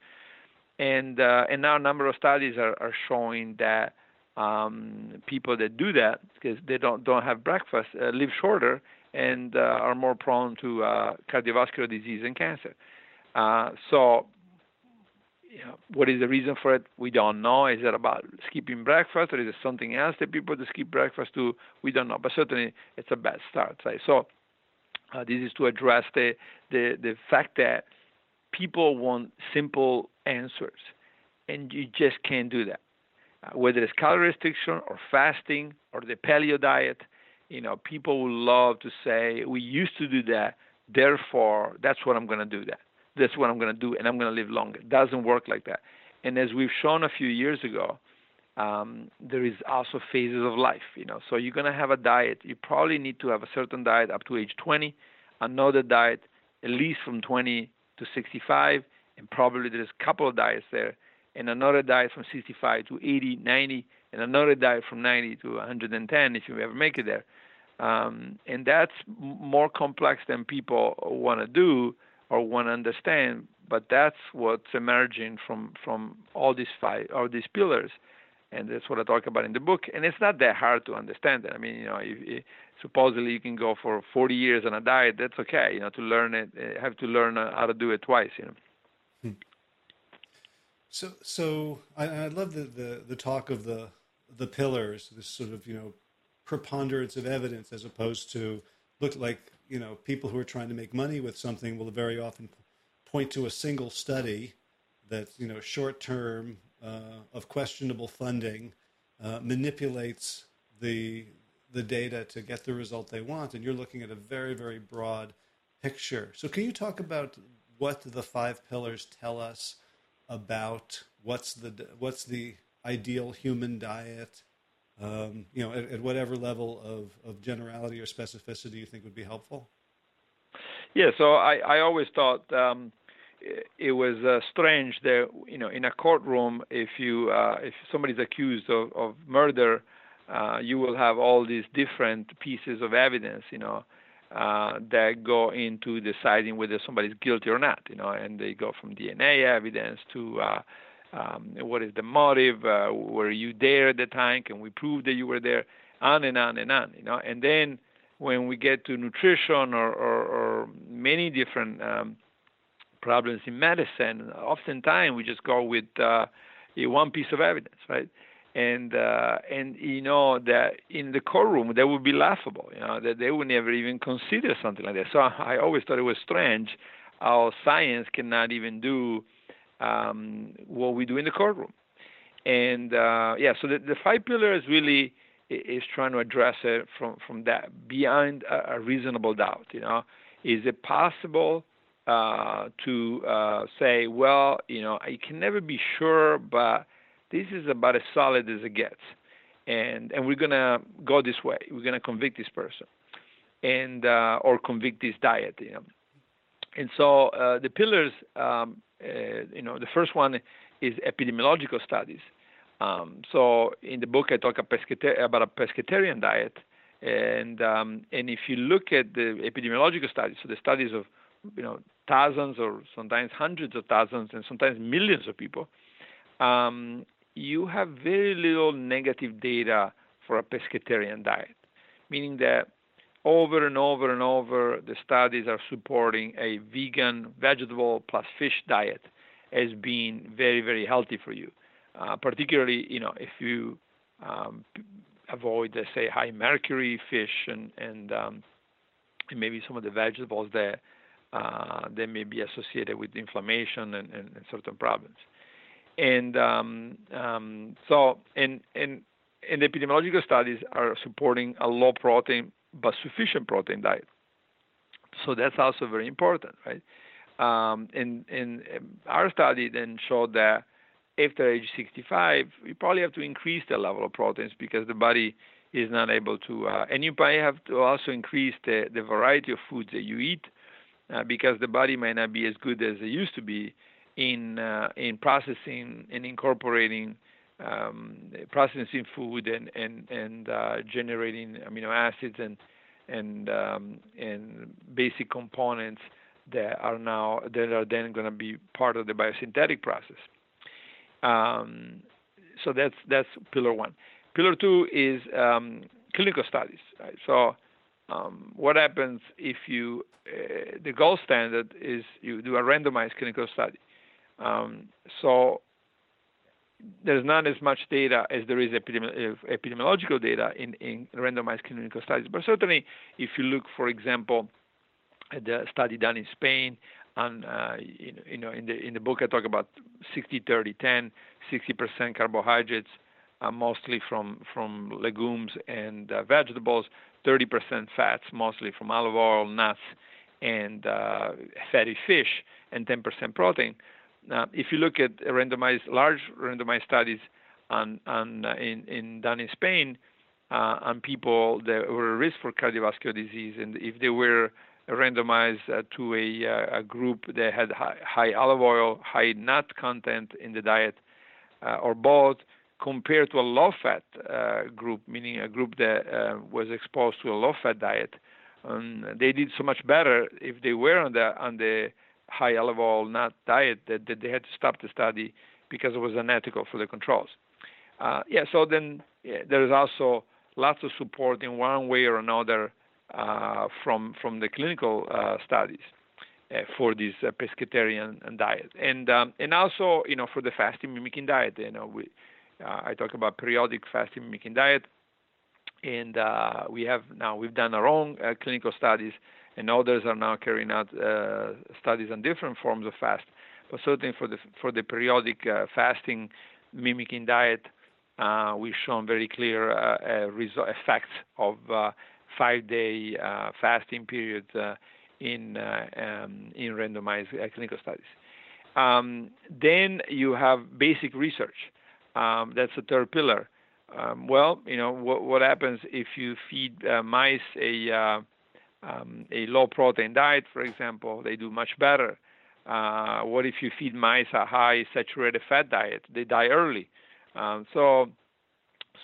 And uh, and now a number of studies are, are showing that um, people that do that because they don't don't have breakfast uh, live shorter and uh, are more prone to uh, cardiovascular disease and cancer. Uh, so, you know, what is the reason for it? We don't know. Is it about skipping breakfast, or is it something else that people that skip breakfast do? We don't know. But certainly, it's a bad start. Right? So, uh, this is to address the, the, the fact that people want simple answers, and you just can't do that. Uh, whether it's calorie restriction or fasting or the paleo diet, you know, people would love to say, we used to do that, therefore that's what I'm going to do that. That's what I'm going to do, and I'm going to live longer. It doesn't work like that. And as we've shown a few years ago, um, there is also phases of life. You know, so you're gonna have a diet. You probably need to have a certain diet up to age 20, another diet at least from 20 to 65, and probably there's a couple of diets there, and another diet from 65 to 80, 90, and another diet from 90 to 110 if you ever make it there. Um, and that's more complex than people want to do or want to understand. But that's what's emerging from from all these five, all these pillars and that's what I talk about in the book. And it's not that hard to understand it. I mean, you know, if, if, supposedly you can go for 40 years on a diet. That's okay. You know, to learn it, uh, have to learn uh, how to do it twice. You know. Hmm.
So, so I, I love the, the the talk of the the pillars. This sort of you know preponderance of evidence, as opposed to look like you know people who are trying to make money with something will very often point to a single study that's you know short term uh, of questionable funding uh, manipulates the the data to get the result they want, and you're looking at a very very broad picture. So, can you talk about what do the five pillars tell us about what's the what's the ideal human diet? Um, you know, at, at, whatever level of, of generality or specificity you think would be helpful.
Yeah, so I, I always thought um, it was uh, strange that you know in a courtroom if you uh, if somebody's accused of, of murder uh, you will have all these different pieces of evidence you know uh, that go into deciding whether somebody's guilty or not you know and they go from DNA evidence to uh, um, what is the motive uh, were you there at the time can we prove that you were there on and on and on you know and then when we get to nutrition or, or, or many different um, problems in medicine, oftentimes we just go with uh, one piece of evidence, right? And uh, and you know that in the courtroom that would be laughable, you know that they would never even consider something like that. So I always thought it was strange how science cannot even do um, what we do in the courtroom. And uh, yeah, so the, the five pillars really is trying to address it from from that beyond a, a reasonable doubt. You know, is it possible uh, to uh, say, well, you know, I can never be sure, but this is about as solid as it gets, and and we're gonna go this way. We're gonna convict this person, and uh, or convict this diet, you know. And so uh, the pillars, um, uh, you know, the first one is epidemiological studies. Um, so in the book, I talk about a pescatarian diet, and um, and if you look at the epidemiological studies, so the studies of you know thousands or sometimes hundreds of thousands and sometimes millions of people, um, you have very little negative data for a pescatarian diet, meaning that over and over and over the studies are supporting a vegan, vegetable plus fish diet as being very, very healthy for you. Uh, particularly, you know, if you um, avoid, let's say, high mercury fish and and, um, and maybe some of the vegetables that uh, they may be associated with inflammation and, and, and certain problems. And um, um, so, and, and, and epidemiological studies are supporting a low protein but sufficient protein diet. So that's also very important, right? Um, and, and our study then showed that after age 65, you probably have to increase the level of proteins because the body is not able to. Uh, and you might have to also increase the, the variety of foods that you eat uh, because the body might not be as good as it used to be in uh, in processing and incorporating um, processing food and and and uh, generating amino acids and and um, and basic components that are now that are then going to be part of the biosynthetic process. Um, so that's that's pillar one. Pillar two is um, clinical studies. Right? So um, what happens if you uh, the gold standard is you do a randomized clinical study. Um, so there's not as much data as there is epidemi- epidemiological data in, in randomized clinical studies. But certainly, if you look, for example, at the study done in Spain, and uh, you know, in the in the book I talk about 60, 30, 10, 60% carbohydrates, uh, mostly from from legumes and uh, vegetables, 30% fats, mostly from olive oil, nuts, and uh, fatty fish, and 10% protein. Uh, if you look at randomized, large randomized studies on, on uh, in, in done in Spain uh, on people that were at risk for cardiovascular disease, and if they were randomized uh, to a, uh, a, group that had high, high, olive oil, high nut content in the diet, uh, or both, compared to a low-fat group, meaning a group that was exposed to a low-fat diet, um, they did so much better if they were on the on the high olive oil diet that, that they had to stop the study because it was unethical for the controls. Uh, yeah, so then yeah, there is also lots of support in one way or another uh, from from the clinical uh, studies uh, for this uh, pescatarian diet, and um, and also you know for the fasting mimicking diet. You know, we uh, I talk about periodic fasting mimicking diet, and we have now we've done our own clinical studies and others are now carrying out uh, studies on different forms of fast. But certainly for the for the periodic uh, fasting mimicking diet, uh, we've shown very clear uh, result, effects of uh, five-day uh, fasting periods in um, in randomized clinical studies. Um, then you have basic research. Um, that's the third pillar. Um, well, you know what happens if you feed mice a um, a low protein diet, for example, they do much better. Uh, what if you feed mice a high saturated fat diet? They die early. Um, so,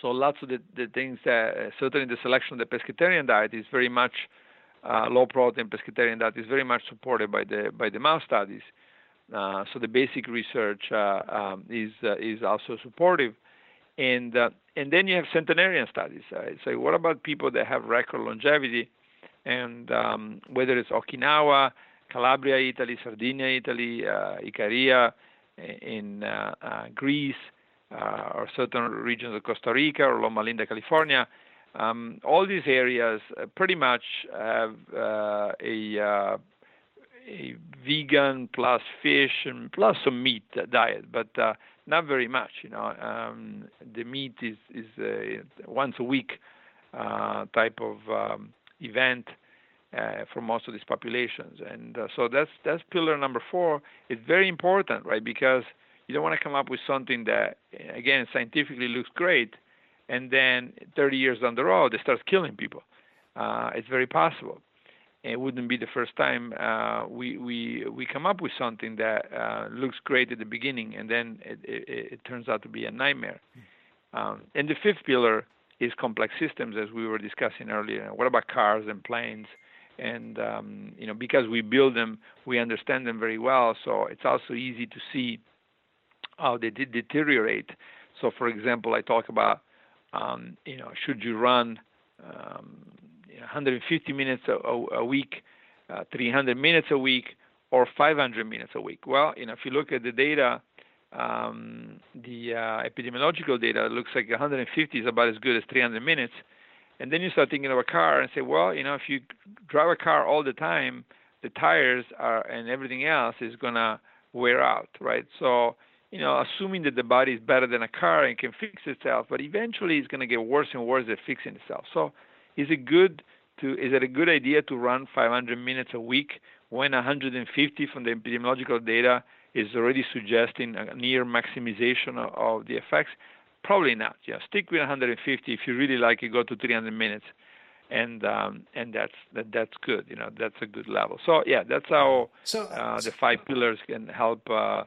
so lots of the, the things that uh, certainly the selection of the pescatarian diet is very much uh, low protein pescatarian diet is very much supported by the by the mouse studies. Uh, so the basic research uh, um, is uh, is also supportive, and and then you have centenarian studies. So what about people that have record longevity? And um, whether it's Okinawa, Calabria, Italy, Sardinia, Italy, uh, Icaria in uh, uh, Greece, uh, or certain regions of Costa Rica or Loma Linda, California. Um, all these areas uh, pretty much have uh, a a vegan plus fish and plus some meat diet, but not very much. You know, um, the meat is is once a week type of um, event uh, for most of these populations. And uh, so that's that's pillar number four. It's very important, right? Because you don't want to come up with something that, again, scientifically looks great, and then 30 years down the road it starts killing people. Uh, it's very possible. It wouldn't be the first time uh, we we we come up with something that uh, looks great at the beginning, and then it, it, it turns out to be a nightmare. Hmm. Um, and the fifth pillar is complex systems, as we were discussing earlier. What about cars and planes? And um, you know, because we build them, we understand them very well. So it's also easy to see how they did deteriorate. So, for example, I talk about um, you know, should you run um, 150 minutes a, a week, uh, 300 minutes a week, or 500 minutes a week? Well, you know, if you look at the data um, the uh, epidemiological data looks like 150 is about as good as 300 minutes. And then you start thinking of a car and say, well, you know, if you drive a car all the time, the tires are and everything else is gonna wear out, right? So, you know, assuming that the body is better than a car and can fix itself, but eventually it's gonna get worse and worse at fixing itself. So, is it good to is it a good idea to run 500 minutes a week when 150 from the epidemiological data is already suggesting a near maximization of, the effects? Probably not. Yeah, stick with 150. If you really like it, go to 300 minutes, and um, and that's that, that's good. You know, that's a good level. So yeah, that's how so, uh, the five pillars can help uh,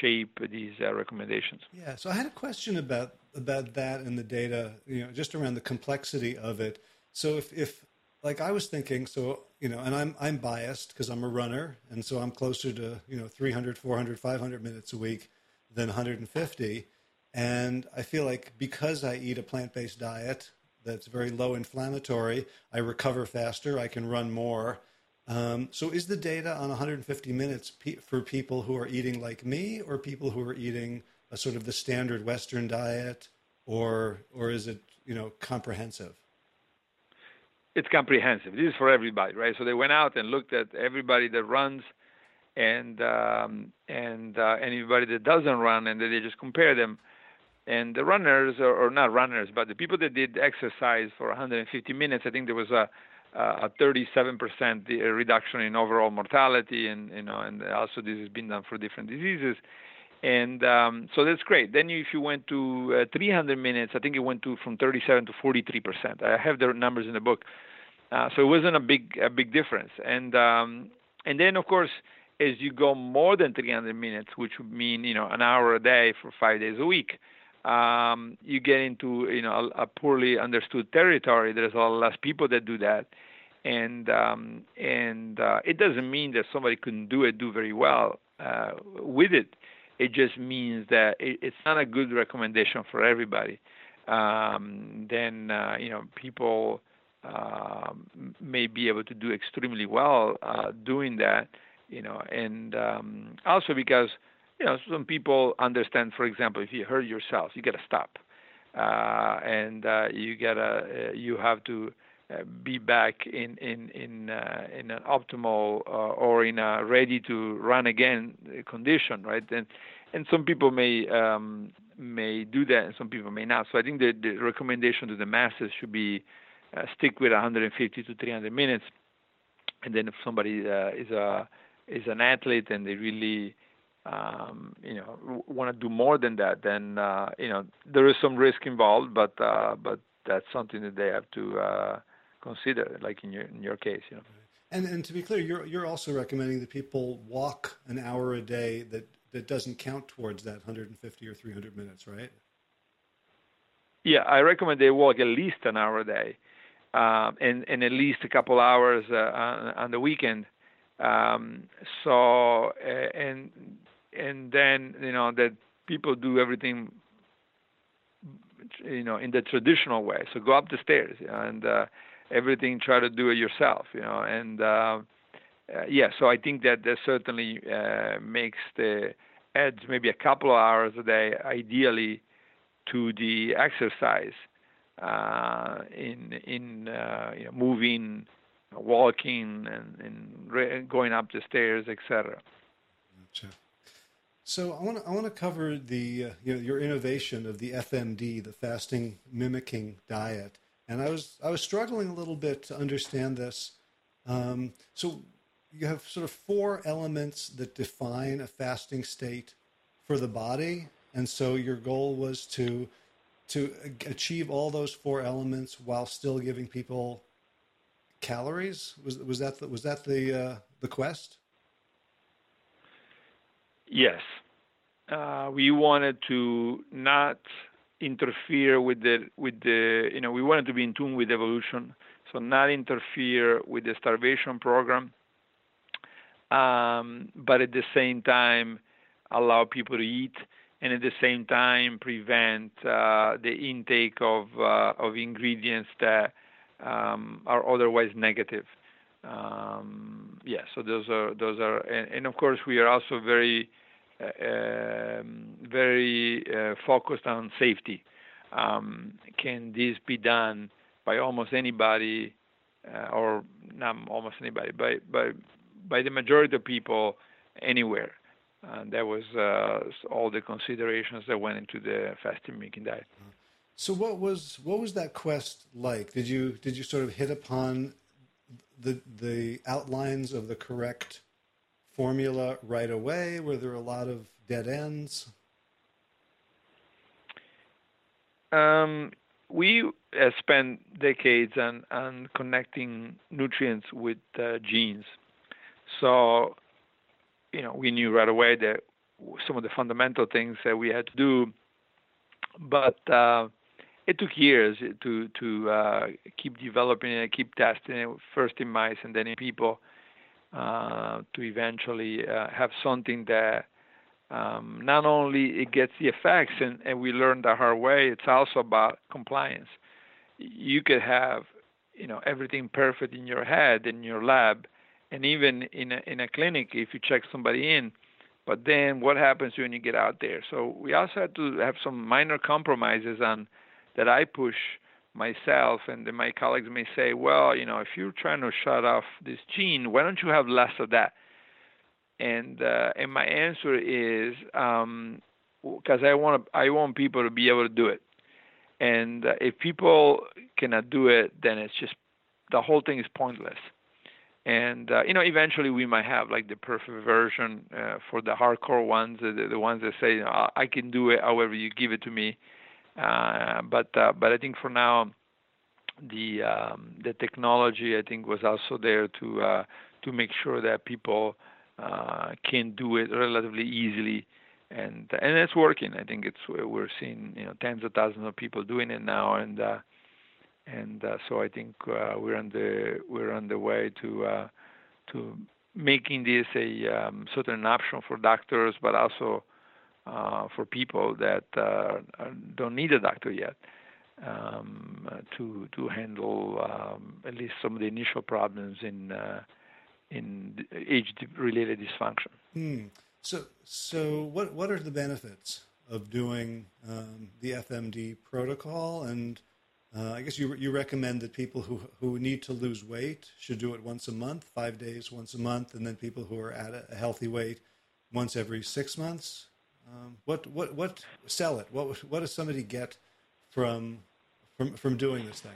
shape these uh, recommendations.
Yeah. So I had a question about about that and the data. You know, just around the complexity of it. So if if like I was thinking, so you know, and I'm I'm biased because I'm a runner, and so I'm closer to you know 300, 400, 500 minutes a week than 150 and I feel like because I eat a plant based diet that's very low inflammatory, I recover faster, I can run more. Um, so, is the data on 150 minutes pe- for people who are eating like me, or people who are eating a sort of the standard Western diet, or or is it you know comprehensive?
It's comprehensive. This is for everybody, right? So they went out and looked at everybody that runs, and um, and uh, anybody that doesn't run, and they just compare them and the runners or, or, not runners but the people that did exercise for 150 minutes i think there was a a 37% reduction in overall mortality and you know and also this has been done for different diseases and um, so that's great. Then if you went to uh, 300 minutes i think it went to from 37 to 43% i have the numbers in the book. Uh, so it wasn't a big a big difference. And um, and then of course as you go more than 300 minutes which would mean you know an hour a day for five days a week um, you get into you know a, a, poorly understood territory. There's a lot less people that do that, and um, and uh, it doesn't mean that somebody couldn't do it, do very well uh, with it. It just means that it, it's not a good recommendation for everybody. Um, then uh, you know people uh, may be able to do extremely well uh, doing that. You know, and um, also because you know, some people understand, for example, if you hurt yourself, you got to stop, uh, and uh, you gotta, uh, you have to be back in in in uh, in an optimal uh, or in a ready to run again condition, right? And and some people may um, may do that, and some people may not. So I think the, the recommendation to the masses should be uh, stick with 150 to 300 minutes, and then if somebody is a is an athlete and they really um, you know want to do more than that, then uh, you know there is some risk involved, but uh, but that's something that they have to uh, consider, like in your in your case, you know.
And and to be clear, you're you're also recommending that people walk an hour a day that that doesn't count towards that 150 or 300 minutes, right?
Yeah, I recommend they walk at least an hour a day, um, and and at least a couple hours uh, on, on the weekend. Um, so and and then you know that people do everything you know in the traditional way so go up the stairs and uh, everything try to do it yourself you know and uh, uh, yeah so i think that that certainly uh, makes the adds maybe a couple of hours a day ideally to the exercise uh, in in uh, you know, moving walking and, and re- going up the stairs etc.
So I want to I want to cover the uh, you know your innovation of the FMD, the fasting mimicking diet, and I was I was struggling a little bit to understand this. Um, so you have sort of four elements that define a fasting state for the body, and so your goal was to to achieve all those four elements while still giving people calories. Was was that the, was that the uh, the quest?
Yes. Uh, we wanted to not interfere with the with the you know we wanted to be in tune with evolution, so not interfere with the starvation program, um, but at the same time allow people to eat, and at the same time prevent uh, the intake of uh, of ingredients that um, are otherwise negative. Um, yeah, so those are those are, and, and, of course we are also very very uh, focused on safety. Um, can this be done by almost anybody, uh, or not almost anybody, by by by the majority of people anywhere? And that was all the considerations that went into the fasting mimicking diet.
So what was what was that quest like? Did you did you sort of hit upon the the outlines of the correct formula right away? Were there a lot of dead ends?
Um, we uh, spent decades on, on connecting nutrients with uh, genes. So, you know, we knew right away that some of the fundamental things that we had to do, but uh, it took years to to uh, keep developing it, keep testing it first in mice and then in people, uh, to eventually uh, have something that um, not only it gets the effects, and, and we learned the hard way. It's also about compliance. You could have, you know, everything perfect in your head in your lab, and even in a, in a clinic if you check somebody in. But then what happens when you get out there? So we also had to have some minor compromises on that I push myself, and my colleagues may say, well, you know, if you're trying to shut off this gene, why don't you have less of that? and uh, and my answer is because um, I want I want people to be able to do it, and uh, if people cannot do it, then it's just the whole thing is pointless. And uh, you know, eventually we might have like the perfect version uh, for the hardcore ones, the, the ones that say, you know, I can do it however you give it to me. Uh, but uh, but I think for now, the um, the technology I think was also there to uh, to make sure that people can do it relatively easily, and and it's working. I think it's we're seeing you know tens of thousands of people doing it now, and uh, and uh, so I think uh, we're on the we're on the way to to making this a um, certain option for doctors, but also for people that uh, don't need a doctor yet um, to to handle um, at least some of the initial problems in uh, in age-related dysfunction.
Hmm. So, so what what are the benefits of doing um, the FMD protocol? And uh, I guess you you recommend that people who who need to lose weight should do it once a month, five days once a month, and then people who are at a healthy weight once every six months. Um, what what what sell it? What what does somebody get from from from doing this thing?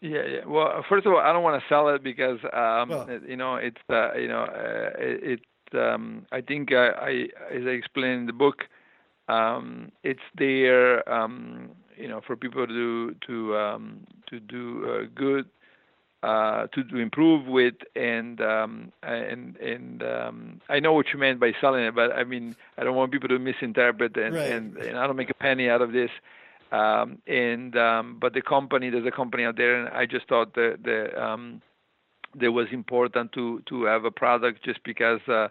Yeah, yeah. Well, first of all, I don't want to sell it because um, well, you know it's uh, you know uh, it. Um, I think I, I, as I explained in the book, um, it's there um, you know for people to to um, to do uh, good. Uh, to, to improve with and um, and and um, I know what you meant by selling it, but I mean I don't want people to misinterpret and,
right.
and, and I don't make a penny out of this. Um, and um, but the company, there's a company out there, and I just thought that the um, that was important to to have a product just because uh,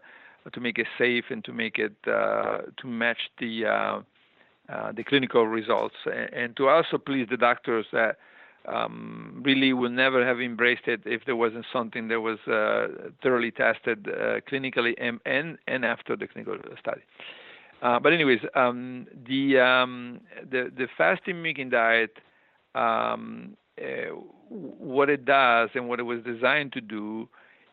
to make it safe and to make it uh, to match the uh, uh, the clinical results, and, and, to also please the doctors that um, really would never have embraced it if there wasn't something that was uh, thoroughly tested uh, clinically and, and and after the clinical study. Uh, but anyways, um, the, um, the the fasting mimicking diet, um, uh, what it does and what it was designed to do,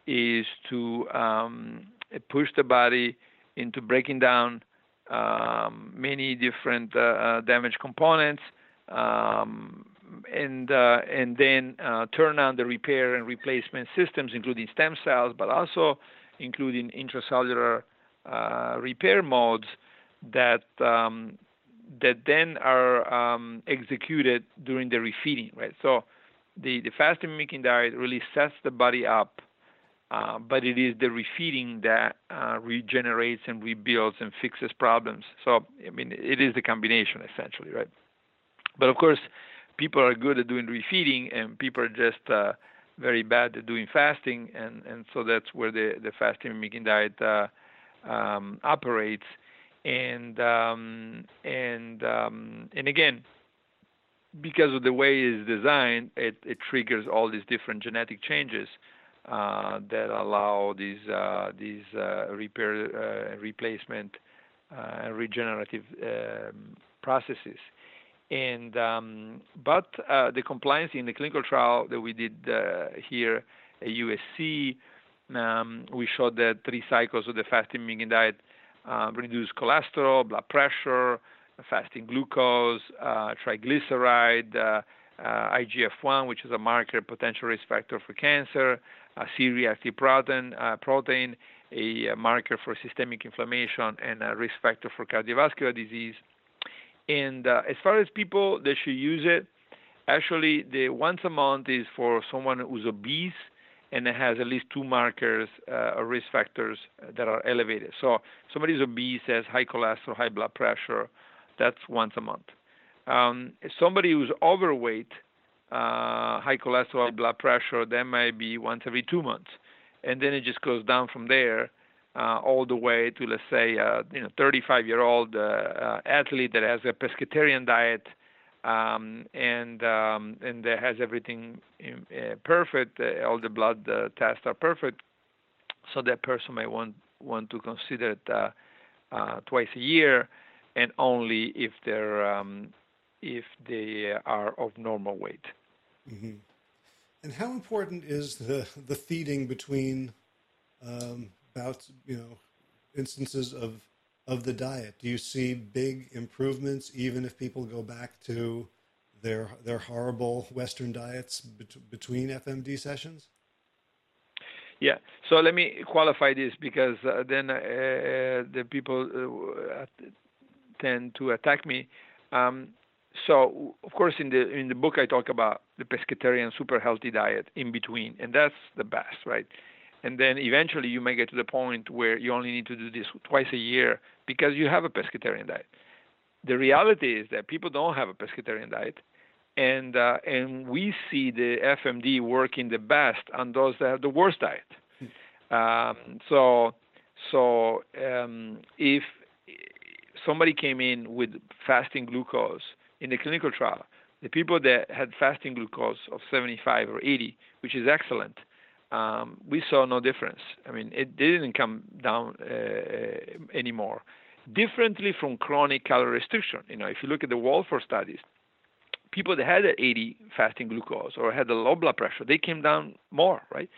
is to um, push the body into breaking down um, many different uh, uh, damaged components, um, and uh, and then uh, turn on the repair and replacement systems, including stem cells, but also including intracellular repair modes that um, that then are um, executed during the refeeding, right? So the, the fasting mimicking diet really sets the body up, uh, but it is the refeeding that uh, regenerates and rebuilds and fixes problems. So, I mean, it is the combination essentially, right? But of course, people are good at doing refeeding, and people are just uh, very bad at doing fasting, and, and so that's where the, the fasting mimicking diet uh, um, operates and um, and um, and again, because of the way it's designed, it, it triggers all these different genetic changes uh, that allow these uh, these uh, repair, uh, replacement, uh, and regenerative um, processes. And um, but uh, the compliance in the clinical trial that we did here at USC, um, we showed that three cycles of the fasting mimicking diet uh, cholesterol, blood pressure, fasting glucose, uh, triglyceride, uh, uh, IGF-1, which is a marker potential risk factor for cancer, C-reactive protein, uh, protein, a, marker for systemic inflammation, and a risk factor for cardiovascular disease. And uh, as far as people that should use it, actually the once a month is for someone who's obese and has at least two markers uh, or risk factors that are elevated. So somebody who's obese has high cholesterol, high blood pressure, that's once a month. Um, somebody who's overweight, uh, high cholesterol, high blood pressure, that might be once every two months, and then it just goes down from there. Uh, all the way to let's say uh, you know 35 year old uh, uh, athlete that has a pescatarian diet um, and um, and that has everything in, uh, perfect. Uh, all the blood tests are perfect, so that person may want want to consider it twice a year, and only if they're um, if they are of normal weight.
Mm-hmm. And how important is the the feeding between um, bouts, you know, instances of of the diet? Do you see big improvements even if people go back to their their horrible Western diets bet- between FMD sessions?
Yeah. So let me qualify this because uh, then uh, the people uh, tend to attack me. Um, so of course in the in the book I talk about the pescatarian super healthy diet in between, and that's the best, right? And then eventually you may get to the point where you only need to do this twice a year because you have a pescatarian diet. The reality is that people don't have a pescatarian diet, and uh, and we see the FMD working the best on those that have the worst diet. <laughs> Um, so so um, if somebody came in with fasting glucose in the clinical trial, the people that had fasting glucose of 75 or 80, which is excellent, um, we saw no difference. I mean, it didn't come down uh, anymore. Differently from chronic calorie restriction, you know, if you look at the Walford studies, people that had 80 fasting glucose or had a low blood pressure, they came down more, right?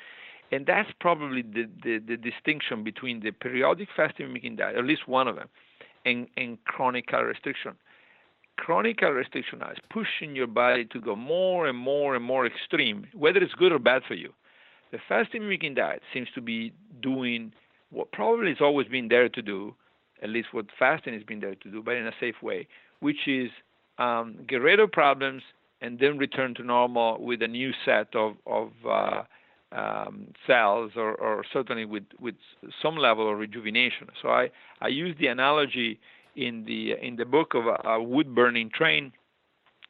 And that's probably the, the, the distinction between the periodic fasting mimicking diet, at least one of them, and, and chronic calorie restriction. Chronic calorie restriction is pushing your body to go more and more and more extreme, whether it's good or bad for you. The fasting mimicking diet seems to be doing what probably has always been there to do, at least what fasting has been there to do, but in a safe way, which is um, get rid of problems and then return to normal with a new set of, of uh, um, cells or, or, certainly with, with some level of rejuvenation. So I, I use the analogy in the in the book of a, a wood burning train,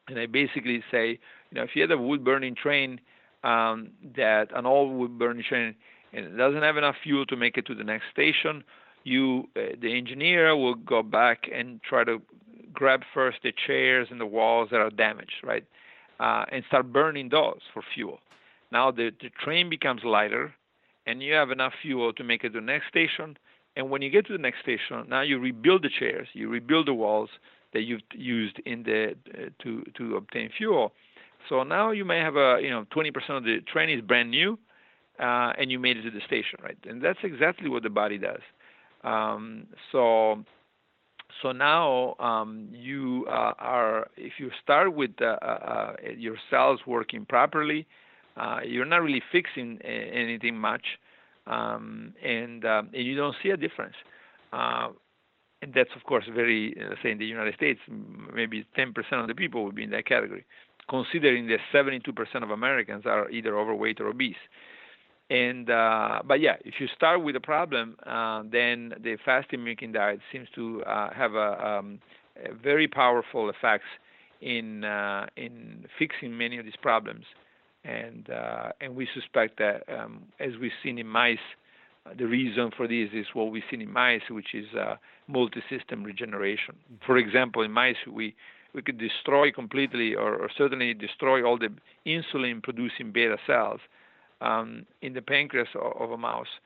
and I basically say, you know, if you had a wood burning train um, that an old burning train and it doesn't have enough fuel to make it to the next station, you uh, the engineer will go back and try to grab first the chairs and the walls that are damaged, right, uh, and start burning those for fuel. Now the, the train becomes lighter, and you have enough fuel to make it to the next station. And when you get to the next station, now you rebuild the chairs, you rebuild the walls that you've used in the uh, to to obtain fuel. So now you may have a you know 20% of the train is brand new, uh, and you made it to the station, right? And that's exactly what the body does. Um, so so now um, you uh, are if you start with uh, uh, uh your cells working properly, uh, you're not really fixing anything much, um, and, um, and you don't see a difference. And that's of course very, say in the United States, maybe 10% of the people would be in that category, considering that 72% of Americans are either overweight or obese. And uh, but yeah, if you start with a problem, uh, then the fasting mimicking diet seems to uh, have a, um, a, very powerful effects in uh, in fixing many of these problems and uh, and we suspect that um, as we've seen in mice, the reason for this is what we've seen in mice, which is uh, multi-system regeneration. For example, in mice, we we could destroy completely, or, or certainly destroy all the insulin-producing beta cells um, in the pancreas of, of, a mouse,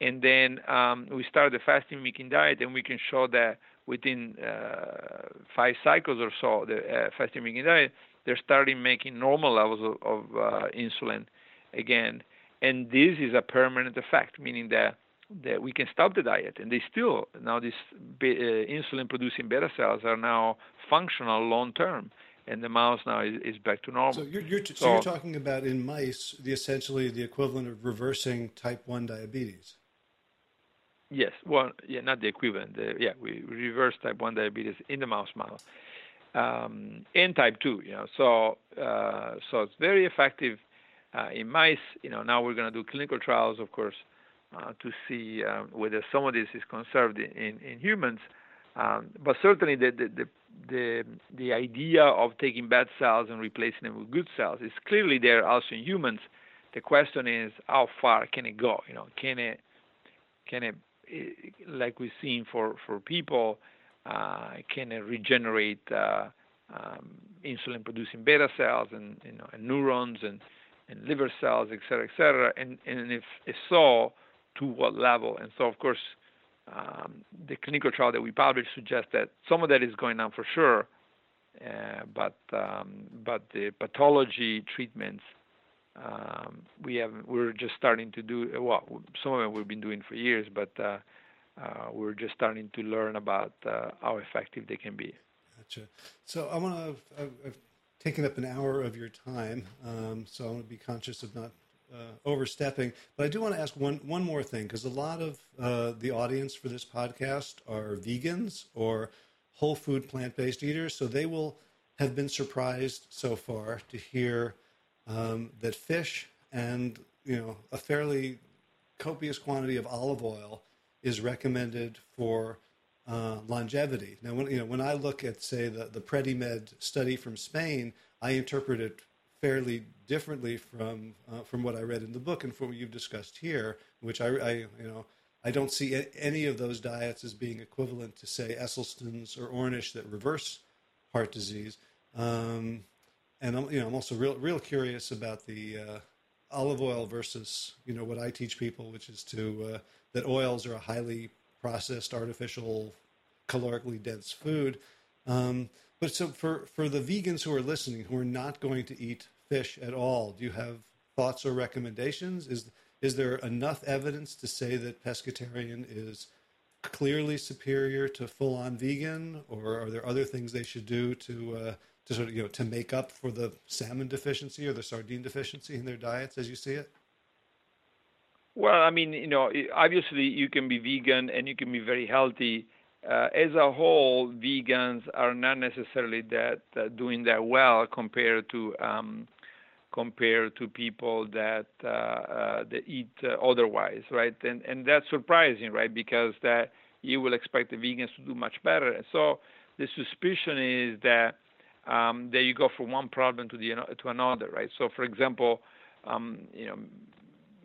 and then um, we start the fasting mimicking diet, and we can show that within uh, five cycles or so, the uh, fasting mimicking diet they're starting making normal levels of, of uh, insulin again, and this is a permanent effect, meaning that that we can stop the diet, and they still now these uh, insulin-producing beta cells are now functional long term, and the mouse now is, is back to normal.
So you're, you're t- so, so, you're talking about in mice the essentially the equivalent of reversing type one diabetes.
Yes, well, yeah, not the equivalent. The, yeah, we reverse type one diabetes in the mouse model, um, and type two. You know, so uh, so it's very effective uh, in mice. You know, now we're going to do clinical trials, of course, uh, to see um, whether some of this is conserved in, in, in humans. Um, but certainly, the, the, the the idea of taking bad cells and replacing them with good cells is clearly there also in humans. The question is how far can it go? You know, can it can it like we've seen for for people uh, can it regenerate uh, um, insulin producing beta cells and you know and neurons and and liver cells, et cetera, et cetera, and and if, if so, to what level? And so of course um, the clinical trial that we published suggests that some of that is going on for sure, uh, but um, but the pathology treatments um, we have we're just starting to do well. Some of them we've been doing for years, but uh, uh, we're just starting to learn about uh, how effective they can be.
Gotcha. So I want to. I've, I've, taken up an hour of your time, um, so I want to be conscious of not uh, overstepping. But I do want to ask one one more thing because a lot of uh, the audience for this podcast are vegans or whole food plant based eaters, so they will have been surprised so far to hear um, that fish and you know a fairly copious quantity of olive oil is recommended for uh, longevity. Now, when you know when I look at say the the Predimed study from Spain, I interpret it fairly differently from uh, from what I read in the book and from what you've discussed here, which I, I you know I don't see any of those diets as being equivalent to say Esselstyn's or Ornish that reverse heart disease. Um, and I'm you know I'm also real real curious about the uh, olive oil versus you know what I teach people, which is to uh, that oils are a highly processed, artificial, calorically dense food. Um, but so for, for the vegans who are listening, who are not going to eat fish at all, do you have thoughts or recommendations? Is is there enough evidence to say that pescatarian is clearly superior to full on vegan, or are there other things they should do to uh, to sort of you know to make up for the salmon deficiency or the sardine deficiency in their diets as you see it?
Well, I mean, you know, obviously you can be vegan and you can be very healthy uh, as a whole, vegans are not necessarily that uh, doing that well compared to um, compared to people that uh, uh that eat uh, otherwise, right? And and that's surprising, right? Because that you will expect the vegans to do much better. So the suspicion is that um, that you go from one problem to the to another, right? So, for example, um, you know,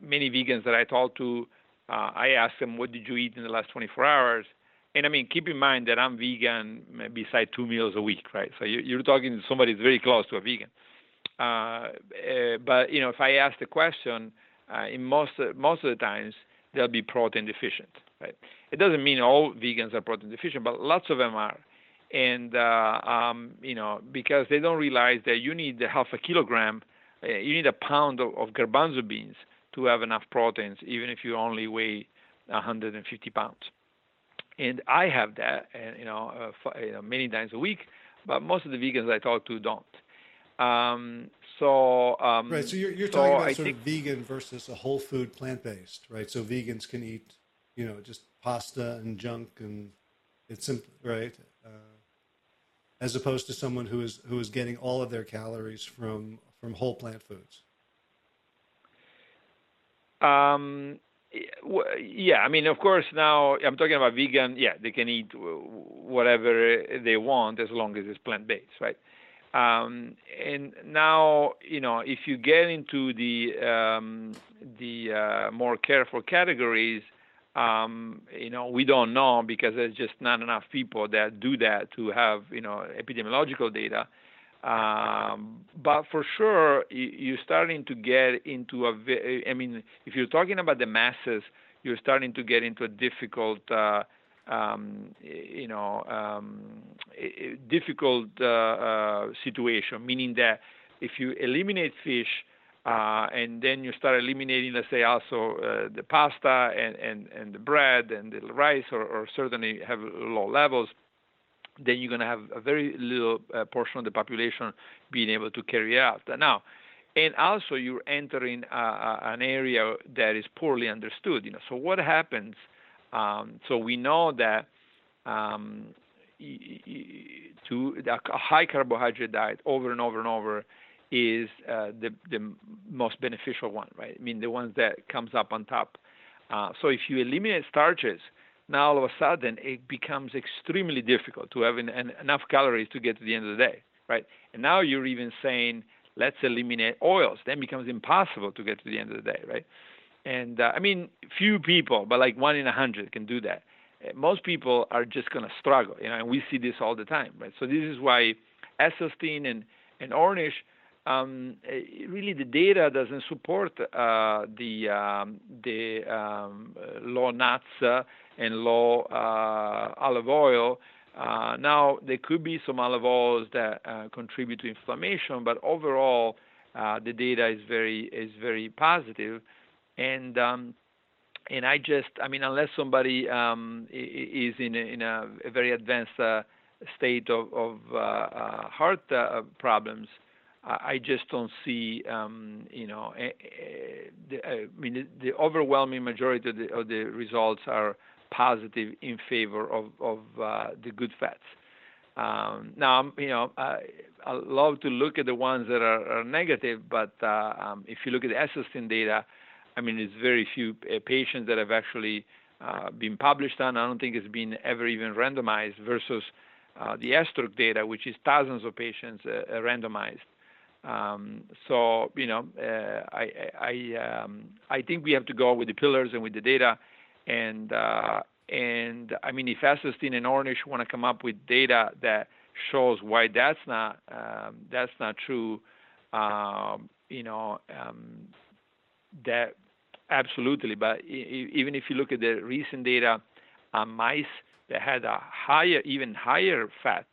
many vegans that I talk to, uh, I ask them, "What did you eat in the last 24 hours?" And I mean, keep in mind that I'm vegan beside two meals a week, right? So you're talking to somebody that's very close to a vegan. Uh, uh, but you know, if I ask the question, uh, in most most of the times they'll be protein deficient, right? It doesn't mean all vegans are protein deficient, but lots of them are, and uh, um, you know, because they don't realize that you need half a kilogram, uh, you need a pound of, of garbanzo beans to have enough proteins, even if you only weigh 150 pounds and I have that, and you know, uh, you know, many times a week. But most of the vegans I talk to don't. Um, so um,
right, so you're, you're so talking about I sort think, of vegan versus a whole food plant based, right? So vegans can eat, you know, just pasta and junk, and it's simple, right? Uh, as opposed to someone who is who is getting all of their calories from from whole plant foods.
Um, yeah, I mean, of course, now I'm talking about vegan. Yeah, they can eat whatever they want as long as it's plant based, right? Um, and now, you know, if you get into the um, the uh, more careful categories, um, you know, we don't know because there's just not enough people that do that to have, you know, epidemiological data. Um, but for sure, you're starting to get into a. I mean, if you're talking about the masses, you're starting to get into a difficult, uh, um, you know, um, difficult uh, uh, situation. Meaning that if you eliminate fish, uh, and then you start eliminating, let's say, also uh, the pasta and, and, and the bread and the rice, or, or certainly have low levels, then you're going to have a very little uh, portion of the population being able to carry out. Now, and also you're entering uh, an area that is poorly understood. You know, so what happens? Um, so we know that um, to a high carbohydrate diet over and over and over is uh, the the most beneficial one, right? I mean, the ones that comes up on top. Uh, so if you eliminate starches, now all of a sudden it becomes extremely difficult to have an, an, enough calories to get to the end of the day, right? And now you're even saying let's eliminate oils. Then becomes impossible to get to the end of the day, right? And uh, I mean, few people, but like one in a hundred can do that. Uh, most people are just going to struggle, you know, and we see this all the time, right? So this is why Esselstyn and and Ornish, um, uh, really the data doesn't support uh, the um, the um, low nuts uh, and low uh, olive oil. Uh, now, there could be some olive oils that uh, contribute to inflammation, but overall, the data is very is very positive, and um, and I just I mean unless somebody um, is in a, in a, very advanced uh, state of, of uh, uh, heart problems, I just don't see um, you know a, a, the, I mean the, the overwhelming majority of the, of the results are positive in favor of, of uh, the good fats. Um, now, you know, I, I love to look at the ones that are, are negative, but uh, um, if you look at the Esselstyn data, I mean, it's very few uh, patients that have actually uh, been published on. I don't think it's been ever even randomized versus uh, the ESTROC data, which is thousands of patients uh, randomized. Um, so, you know, I I um, I think we have to go with the pillars and with the data and uh, and I mean, if Esselstyn and Ornish want to come up with data that shows why that's not um, that's not true, um, you know, um, that absolutely. But even if you look at the recent data on mice that had a higher, even higher fat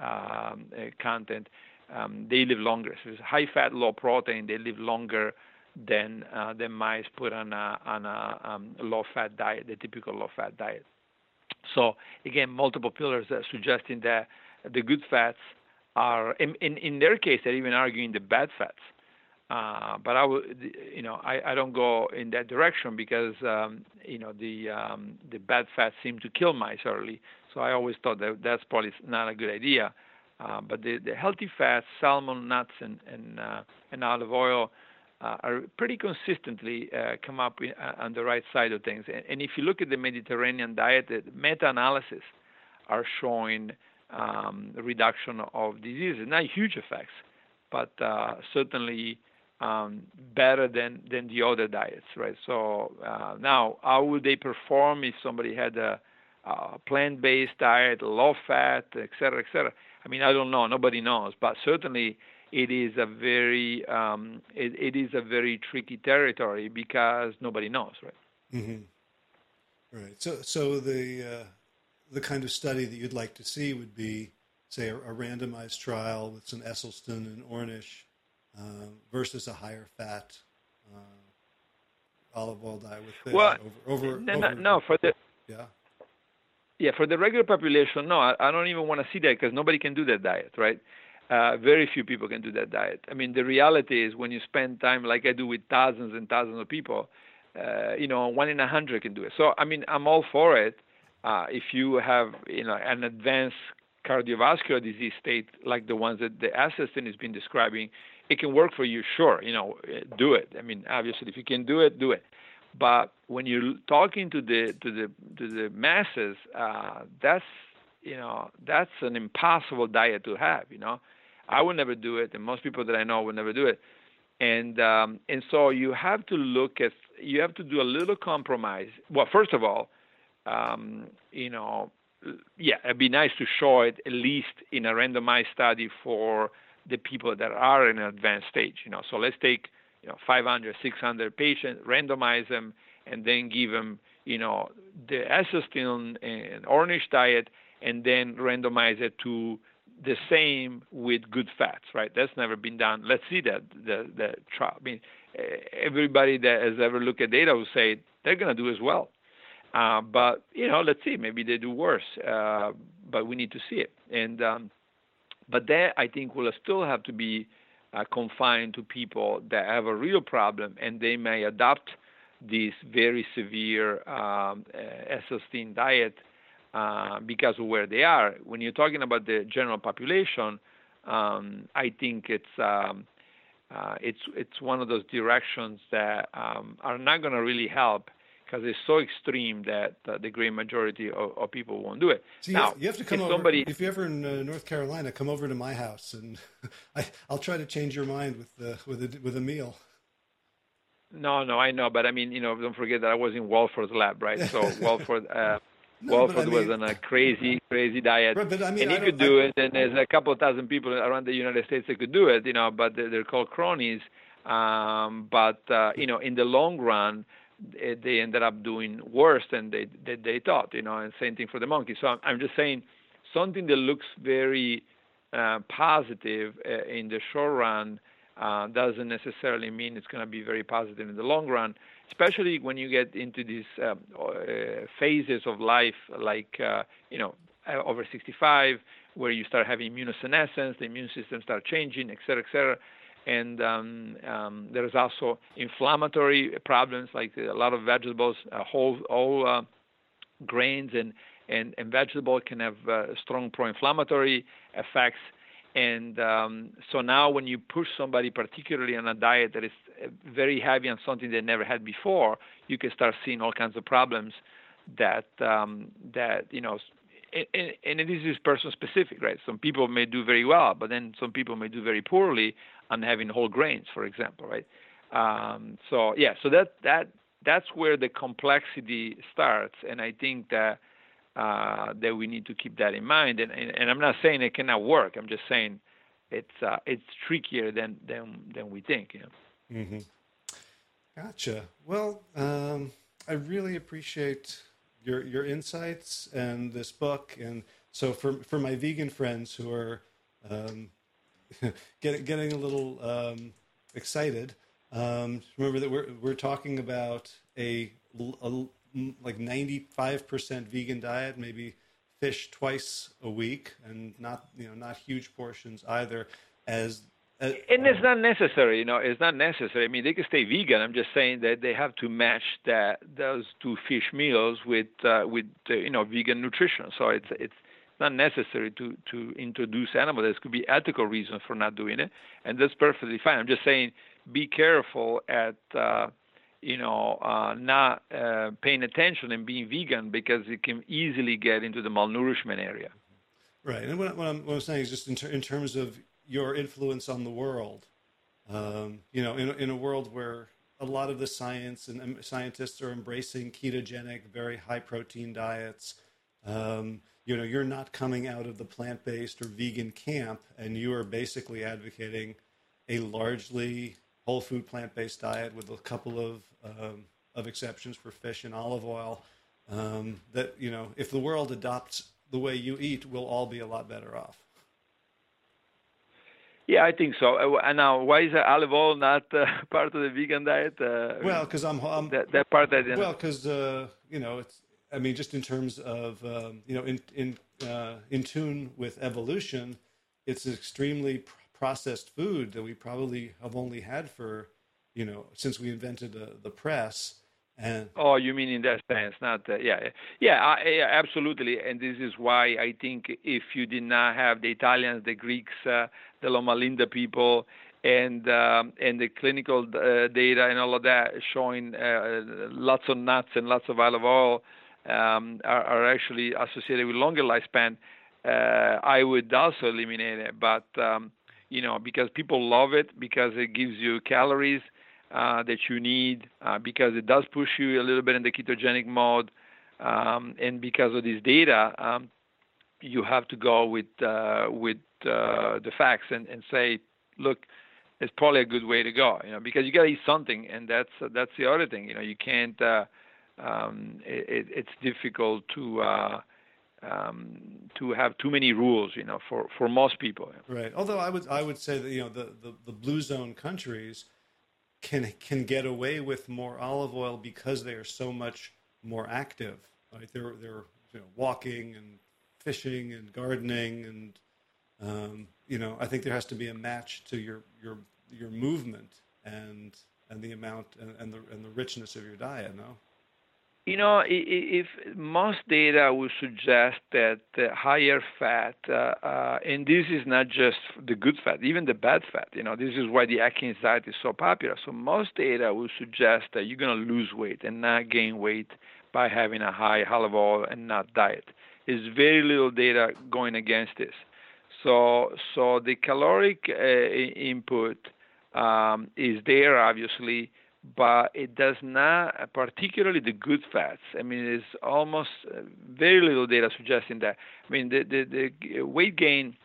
um, content, um, they live longer. So it's high fat, low protein. They live longer than uh, mice put on a on a um, low fat diet, the typical low fat diet. So again, multiple pillars are suggesting that the good fats are in in, in their case they're even arguing the bad fats. Uh, but I would, you know, I, I don't go in that direction because um, you know the um, the bad fats seem to kill mice early. So I always thought that that's probably not a good idea. Uh, but the, the healthy fats, salmon, nuts, and and, uh, and olive oil are pretty consistently uh, come up in, uh, on the right side of things. And, and, if you look at the Mediterranean diet, the meta-analysis are showing um, reduction of diseases, not huge effects, but uh, certainly um, better than than the other diets, right? So uh, now, how would they perform if somebody had a, a plant-based diet, low fat, et cetera, et cetera? I mean, I don't know. Nobody knows, but certainly it is a very um, it, it is a very tricky territory because nobody knows, right?
Mm-hmm. Right. So so the uh, the kind of study that you'd like to see would be, say, a, a randomized trial with some Esselstyn and Ornish uh, versus a higher fat uh, olive oil diet with fish.
Well, over, over, no, over, no, for the
yeah.
Yeah, for the regular population, no, I, I don't even want to see that because nobody can do that diet, right? Uh, very few people can do that diet. I mean, the reality is when you spend time like I do with thousands and thousands of people, uh, you know, one in a hundred can do it. So, I mean, I'm all for it. Uh, if you have, you know, an advanced cardiovascular disease state like the ones that the Esselstyn has been describing, it can work for you. Sure, you know, do it. I mean, obviously, if you can do it, do it. But when you're talking to the to the to the masses, uh, that's you know that's an impossible diet to have. You know, I would never do it, and most people that I know would never do it. And um, and so you have to look at you have to do a little compromise. Well, first of all, um, you know, yeah, it'd be nice to show it at least in a randomized study for the people that are in an advanced stage. You know, so let's take you know 500, 600 patients, randomize them, and then give them you know the Esselstyn and Ornish diet, and then randomize it to the same with good fats, right? That's never been done. Let's see that the the trial. I mean, everybody that has ever looked at data will say they're going to do as well. Uh, but you know, let's see. Maybe they do worse. Uh, but we need to see it. And um, but that I think will still have to be uh, confined to people that have a real problem, and they may adopt this very severe um, uh, diet uh, because of where they are. When you're talking about the general population, um, I think it's um, uh, it's it's one of those directions that um, are not going to really help because it's so extreme that uh, the great majority of, of, people won't do it.
So you, now, have, you have to come if over. Somebody, if you're ever in uh, North Carolina, come over to my house, and <laughs> I, will try to change your mind with uh, with a, with a meal.
No, no, I know, but I mean, you know, don't forget that I was in Walford's lab, right? So <laughs> Walford, uh, no, Walford I mean, was on a crazy, crazy diet,
right, but I mean,
and he could do it. And there's a couple of thousand people around the United States that could do it, you know, but they're, they're called CRONies. Um, but uh, you know, in the long run, they ended up doing worse than they they, they thought, you know. And same thing for the monkey. So I'm, I'm just saying something that looks very uh, positive uh, in the short run uh, doesn't necessarily mean it's going to be very positive in the long run, especially when you get into these um, uh, phases of life, like uh, you know, uh, over 65, where you start having immunosenescence, the immune system starts changing, et cetera, et cetera. And um, um, there's also inflammatory problems, like a lot of vegetables, uh, whole, whole uh, grains and, and, and vegetables can have strong pro-inflammatory effects and um, so now, when you push somebody, particularly on a diet that is uh, very heavy on something they never had before, you can start seeing all kinds of problems that um, that you know. And, and this is person specific, right? Some people may do very well, but then some people may do very poorly on having whole grains, for example, right? Um, so yeah, so that that that's where the complexity starts, and I think that uh, that we need to keep that in mind. And, and, and I'm not saying it cannot work. I'm just saying it's uh, it's trickier than than than we think. You know.
Mm-hmm. Gotcha. Well, um, I really appreciate your your insights and this book. And so for for my vegan friends who are um, <laughs> getting getting a little um, excited, um, remember that we're we're talking about a, a like 95% vegan diet, maybe fish twice a week and not, you know, not huge portions either as
and it's not necessary, you know. It's not necessary. I mean, they can stay vegan. I'm just saying that they have to match that those two fish meals with uh, with uh, you know vegan nutrition. So it's it's not necessary to to introduce animals. There could be ethical reasons for not doing it, and that's perfectly fine. I'm just saying, be careful at uh, you know, uh, not uh, paying attention and being vegan because it can easily get into the malnourishment area.
Right. And what, I'm, what I'm, saying is just in, ter- in, terms of your influence on the world, um, you know, in, in a world where a lot of the science and um, scientists are embracing ketogenic, very high protein diets. Um, you know, you're not coming out of the plant based or vegan camp, and you are basically advocating a largely whole food plant based diet with a couple of um, of exceptions for fish and olive oil. Um, that you know, if the world adopts the way you eat, we'll all be a lot better off.
Yeah, I think so. Uh, and now, why is olive oil not uh, <laughs> part of the vegan diet? Uh,
well, because I'm, I'm,
that, that part that
well, because uh, you know, it's I mean, just in terms of um, you know, in in uh, in tune with evolution, it's extremely processed food that we probably have only had for, you know, since we invented uh, the press. And
oh, you mean in that sense, not uh, yeah, yeah, I, yeah, absolutely. And this is why I think if you did not have the Italians, the Greeks, uh, the Loma Linda people, and um, and the clinical uh, data and all of that showing uh, lots of nuts and lots of olive oil um, are, are, actually associated with longer lifespan, uh, I would also eliminate it. But um, you know, because people love it because it gives you calories uh, that you need, uh, because it does push you a little bit in the ketogenic mode, um, and because of this data, um, you have to go with uh, with uh, the facts and, and say, look, it's probably a good way to go, you know, because you got to eat something, and that's that's the other thing, you know, you can't. Uh, um, it, it's difficult to uh, um, to have too many rules, you know, for, for most people.
Right. Although I would I would say that you know the, the, the blue zone countries can can get away with more olive oil because they are so much more active. Right. They're they're you know, walking and fishing and gardening and um, you know I think there has to be a match to your your your movement and and the amount and, and the and the richness of your diet. No.
You know, if most data would suggest that higher fat, uh, uh, and this is not just the good fat, even the bad fat. You know, this is why the Atkins diet is so popular. So most data would suggest that you're going to lose weight and not gain weight by having a high olive oil and nut diet. There's very little data going against this. So, so the caloric uh, input um, is there, obviously but it does not, particularly the good fats. I mean, there's almost uh, very little data suggesting that. I mean, the, the, the weight gain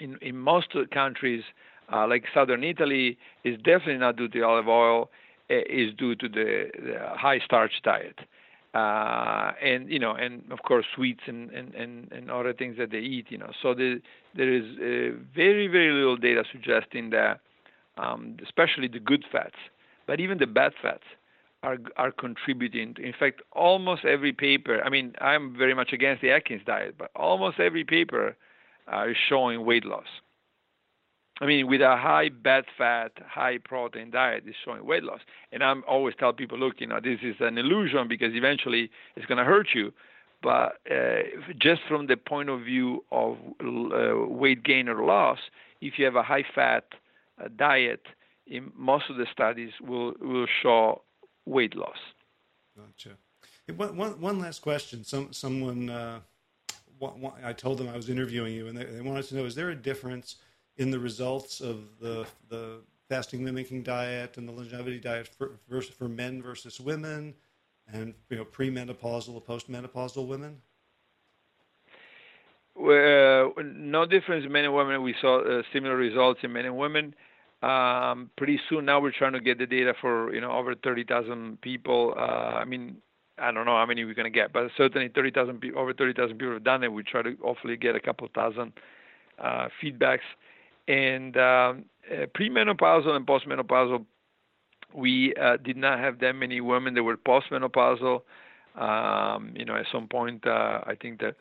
in, in most countries, uh, like southern Italy, is definitely not due to olive oil, is due to the, the high starch diet. Uh, and you know, and of course sweets and, and, and, and other things that they eat. You know, so the, there is uh, very very little data suggesting that, um, especially the good fats, but even the bad fats are are contributing. In fact, almost every paper. I mean, I'm very much against the Atkins diet, but almost every paper uh, is showing weight loss. I mean, with a high bad fat, high protein diet is showing weight loss. And I'm always tell people, look, you know, this is an illusion because eventually it's going to hurt you. But uh, just from the point of view of uh, weight gain or loss, if you have a high fat uh, diet, in most of the studies will will show weight loss.
Gotcha. One, one, one last question. Some someone uh, one, I told them I was interviewing you, and they, they wanted to know: is there a difference in the results of the the fasting mimicking diet and the longevity diet for for men versus women, and you know premenopausal, or postmenopausal women?
Well, no difference in men and women. We saw uh, similar results in men and women. Um, pretty soon now we're trying to get the data for you know over 30,000 people. Uh, I mean, I don't know how many we're to get, but certainly 30,000 over 30,000 people have done it. We try to hopefully get a couple thousand uh, feedbacks. And um, uh, premenopausal and postmenopausal, we uh, did not have that many women that were postmenopausal. Um, you know, at some point, uh, I think that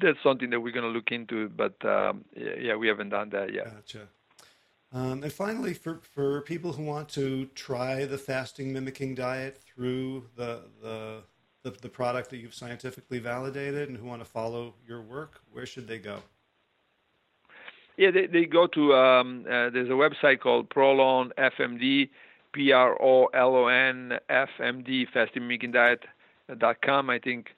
that's something that we're to look into, but um, yeah, we haven't done that yet.
Gotcha. Um, and finally, for, for people who want to try the fasting mimicking diet through the, the, the, the product that you've scientifically validated and who want to follow your work, where should they go?
Yeah, they, they go to, um, uh, there's a website called Prolon FMD, P R O L O N F M D, fasting mimicking diet.com, I think.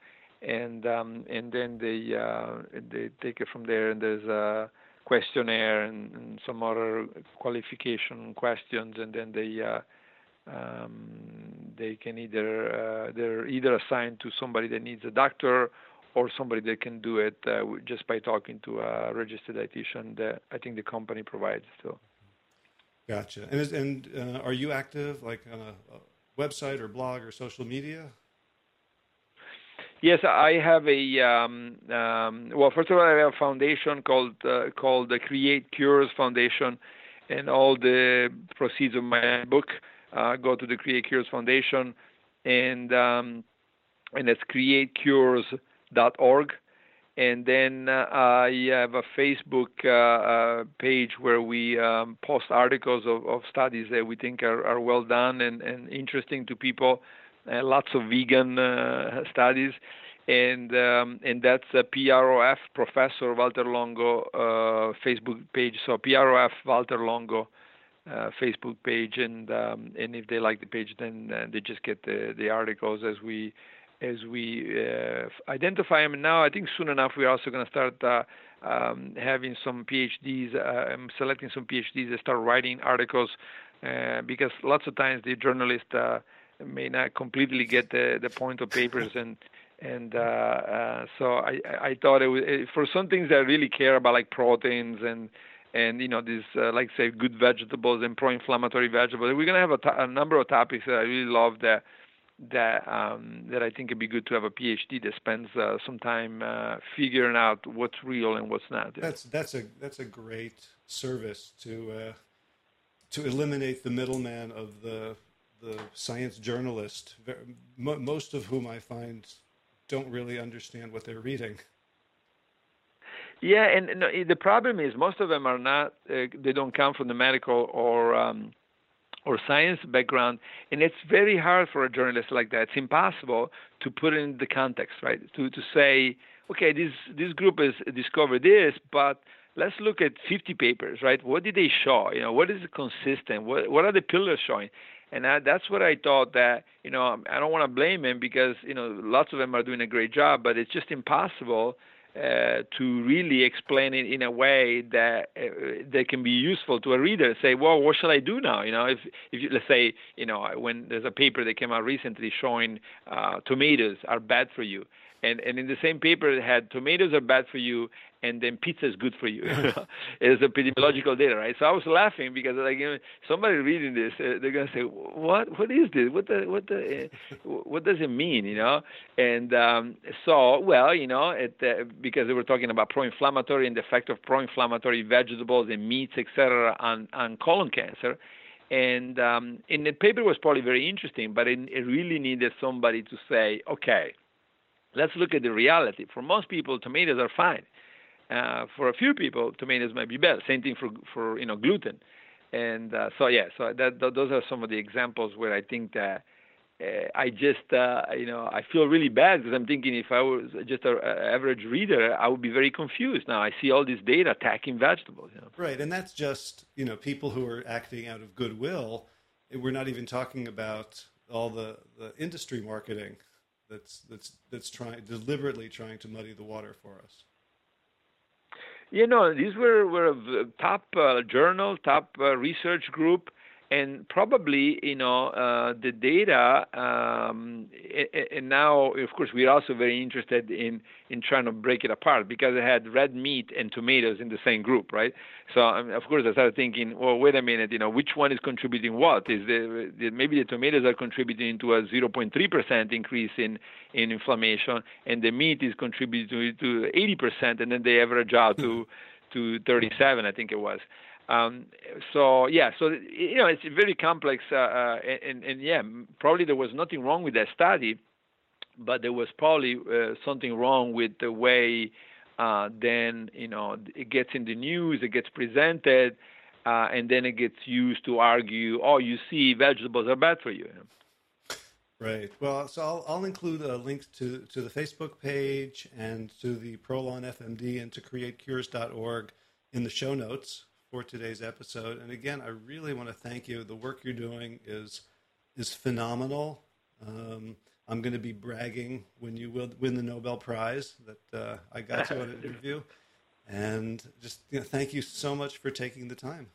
And um, and then they uh, they take it from there. And there's a questionnaire and, and some other qualification questions, and then they uh, um, they can either uh, they're either assigned to somebody that needs a doctor or somebody that can do it uh, just by talking to a registered dietitian that I think the company provides. So.
Gotcha. And is, and uh, are you active like on a, a website or blog or social media?
Yes, I have a um, um, well. First of all, I have a foundation called uh, called the Create Cures Foundation, and all the proceeds of my book uh, go to the Create Cures Foundation, and um, and it's createcures.org. And then uh, I have a Facebook uh, uh, page where we um, post articles of, of studies that we think are, are well done and, and interesting to people lots of vegan uh, studies, and um, and that's a PROF Professor Valter Longo uh, Facebook page. So PROF Valter Longo. Uh, Facebook page, and um, and if they like the page, then uh, they just get the the articles as we as we uh, identify them. And now I think soon enough we're also going to start um, having some PhDs. I'm selecting some PhDs that start writing articles because lots of times the journalists may not completely get the the point of papers and and uh, uh, so I I thought it was for some things I really care about like proteins and and you know these uh, like say good vegetables and pro-inflammatory vegetables. We're gonna have a, number of topics that I really love that that um, that I think it'd be good to have a PhD that spends uh, some time uh, figuring out what's real and what's not.
That's that's a that's a great service to uh, to eliminate the middleman of the the science journalist, most of whom I find don't really understand what they're reading.
Yeah, and, and the problem is most of them are not. Uh, they don't come from the medical or um, or science background, and it's very hard for a journalist like that. It's impossible to put in the context, right? To to say, okay, this this group has discovered this, but let's look at 50 papers, right? What did they show? You know, what is consistent? What what are the pillars showing? And I, that's what I thought that you know I don't want to blame them because you know lots of them are doing a great job, but it's just impossible uh, to really explain it in a way that uh, that can be useful to a reader. Say, well, what shall I do now? You know, if if you, let's say, you know, when there's a paper that came out recently showing uh, tomatoes are bad for you, and and in the same paper it had tomatoes are bad for you and then pizza is good for you. <laughs> <laughs> it's epidemiological data, right? So I was laughing because like you know, somebody reading this, uh, they're gonna say, "What? What is this? What the? What the? Uh, what does it mean?" You know? And um, so, well, you know, it, uh, because they were talking about pro-inflammatory and the effect of pro-inflammatory vegetables and meats, etc., on on colon cancer. And um, and the paper was probably very interesting, but it, it really needed somebody to say, okay, let's look at the reality. For most people, tomatoes are fine uh, for a few people, tomatoes might be better. Same thing for for you know gluten, and uh, so yeah, so that, those are some of the examples where I think that uh, I just uh, you know I feel really bad because I'm thinking if I was just an average reader, I would be very confused. Now I see all this data attacking vegetables. You know?
Right, and that's just you know people who are acting out of goodwill. We're not even talking about all the, the industry marketing that's that's that's trying deliberately trying to muddy the water for us.
You know, these were were a top uh, journal, top uh, research group, and probably you know uh, the data. Um, and now, of course, we're also very interested in in trying to break it apart because it had red meat and tomatoes in the same group, right? So, um, of course, I started thinking, well, wait a minute, you know, which one is contributing what? Is the, the maybe the tomatoes are contributing to a 0.3 percent increase in in inflammation, and the meat is contributing to 80 percent, and then they average out to <laughs> to 37, I think it was. Um, so yeah, so you know it's very complex, uh, uh, and, and yeah, probably there was nothing wrong with that study, but there was probably uh, something wrong with the way uh, then you know it gets in the news, it gets presented, uh, and then it gets used to argue, oh, you see, vegetables are bad for you.
Right. Well, so I'll, I'll include a link to, to the Facebook page and to the Prolon FMD and to createcures.org in the show notes for today's episode. And again, I really want to thank you. The work you're doing is is phenomenal. Um, I'm going to be bragging when you will win the Nobel Prize that uh, I got you on an <laughs> interview. And just you know, thank you so much for taking the time.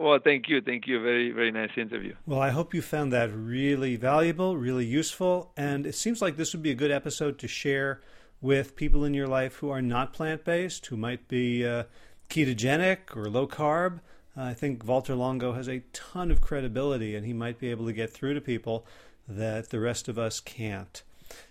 Well, thank you. Thank you. Very, very nice interview.
Well, I hope you found that really valuable, really useful. And it seems like this would be a good episode to share with people in your life who are not plant based, who might be uh, ketogenic or low carb. Uh, I think Valter Longo has a ton of credibility and he might be able to get through to people that the rest of us can't.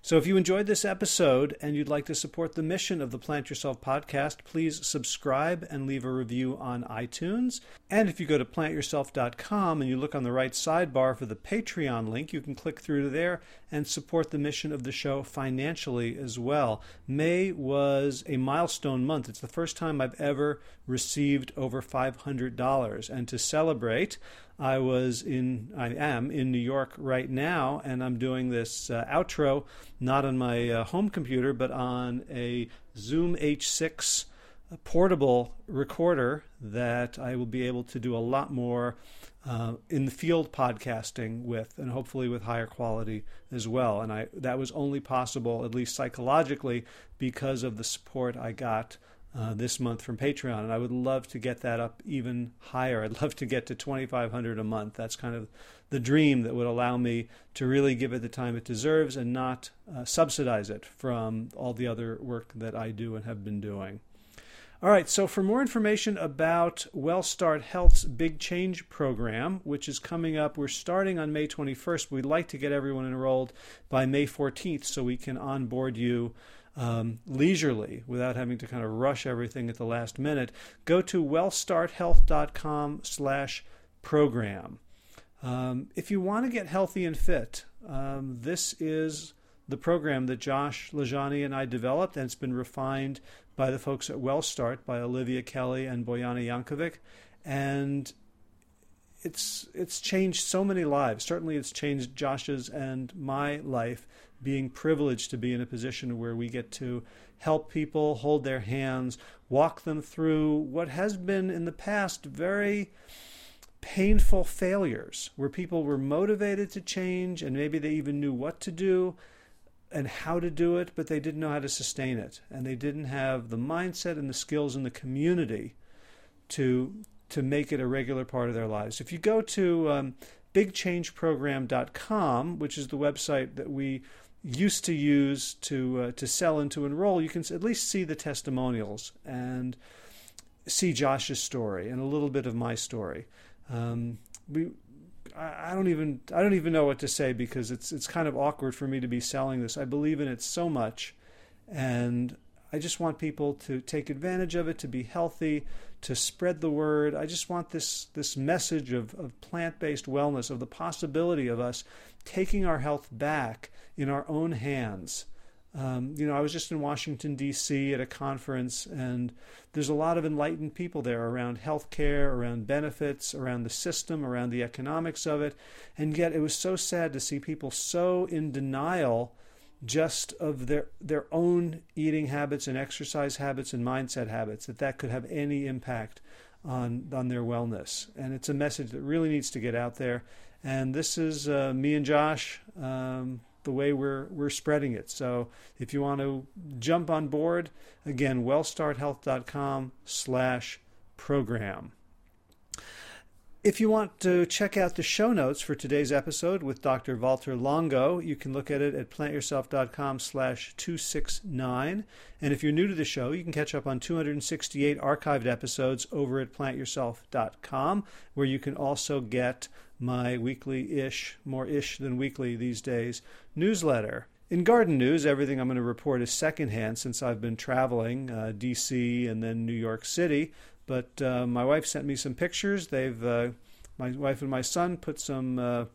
So, if you enjoyed this episode and you'd like to support the mission of the Plant Yourself podcast, please subscribe and leave a review on iTunes. And if you go to plantyourself.com and you look on the right sidebar for the Patreon link, you can click through to there and support the mission of the show financially as well. May was a milestone month. It's the first time I've ever received over $500. And to celebrate, I was in, I am in New York right now, and I'm doing this uh, outro not on my uh, home computer, but on a Zoom H6 portable recorder that I will be able to do a lot more uh, in the field podcasting with, and hopefully with higher quality as well. And I that was only possible, at least psychologically, because of the support I got uh, this month from Patreon, and I would love to get that up even higher. I'd <laughs> love to get to 2,500 a month. That's kind of the dream that would allow me to really give it the time it deserves and not uh, subsidize it from all the other work that I do and have been doing. All right, so for more information about WellStart Health's Big Change program, which is coming up, we're starting on May 21st. We'd like to get everyone enrolled by May 14th so we can onboard you um, leisurely without having to kind of rush everything at the last minute, go to wellstarthealth.com slash program. Um, if you want to get healthy and fit, um, this is the program that Josh LaJaunie and I developed, and it's been refined by the folks at WellStart, by Olivia Kelly and Boyana Yankovic. And it's it's changed so many lives. Certainly, it's changed Josh's and my life. Being privileged to be in a position where we get to help people, hold their hands, walk them through what has been in the past very painful failures, where people were motivated to change and maybe they even knew what to do and how to do it, but they didn't know how to sustain it, and they didn't have the mindset and the skills in the community to to make it a regular part of their lives. If you go to um, bigchangeprogram.com, which is the website that we used to use to uh, to sell and to enroll, you can at least see the testimonials and see Josh's story and a little bit of my story. Um, we, I, I don't even I don't even know what to say because it's it's kind of awkward for me to be selling this. I believe in it so much, and I just want people to take advantage of it, to be healthy, to spread the word. I just want this this message of, of plant-based wellness, of the possibility of us taking our health back in our own hands. Um, you know, I was just in Washington D.C. at a conference, and there's a lot of enlightened people there around healthcare, around benefits, around the system, around the economics of it, and yet it was so sad to see people so in denial just of their their own eating habits and exercise habits and mindset habits that that could have any impact on on their wellness and it's a message that really needs to get out there and this is uh, me and Josh um, the way we're we're spreading it. So if you want to jump on board again wellstarthealth.com slash program if you want to check out the show notes for today's episode with Dr. Valter Longo, you can look at it at plantyourself.com slash 269. And if you're new to the show, you can catch up on 268 archived episodes over at plantyourself.com, where you can also get my weekly-ish, more ish than weekly these days, newsletter. In garden news, everything I'm going to report is secondhand since I've been traveling, uh, D.C. and then New York City. But uh, my wife sent me some pictures. They've uh, my wife and my son put some. Uh,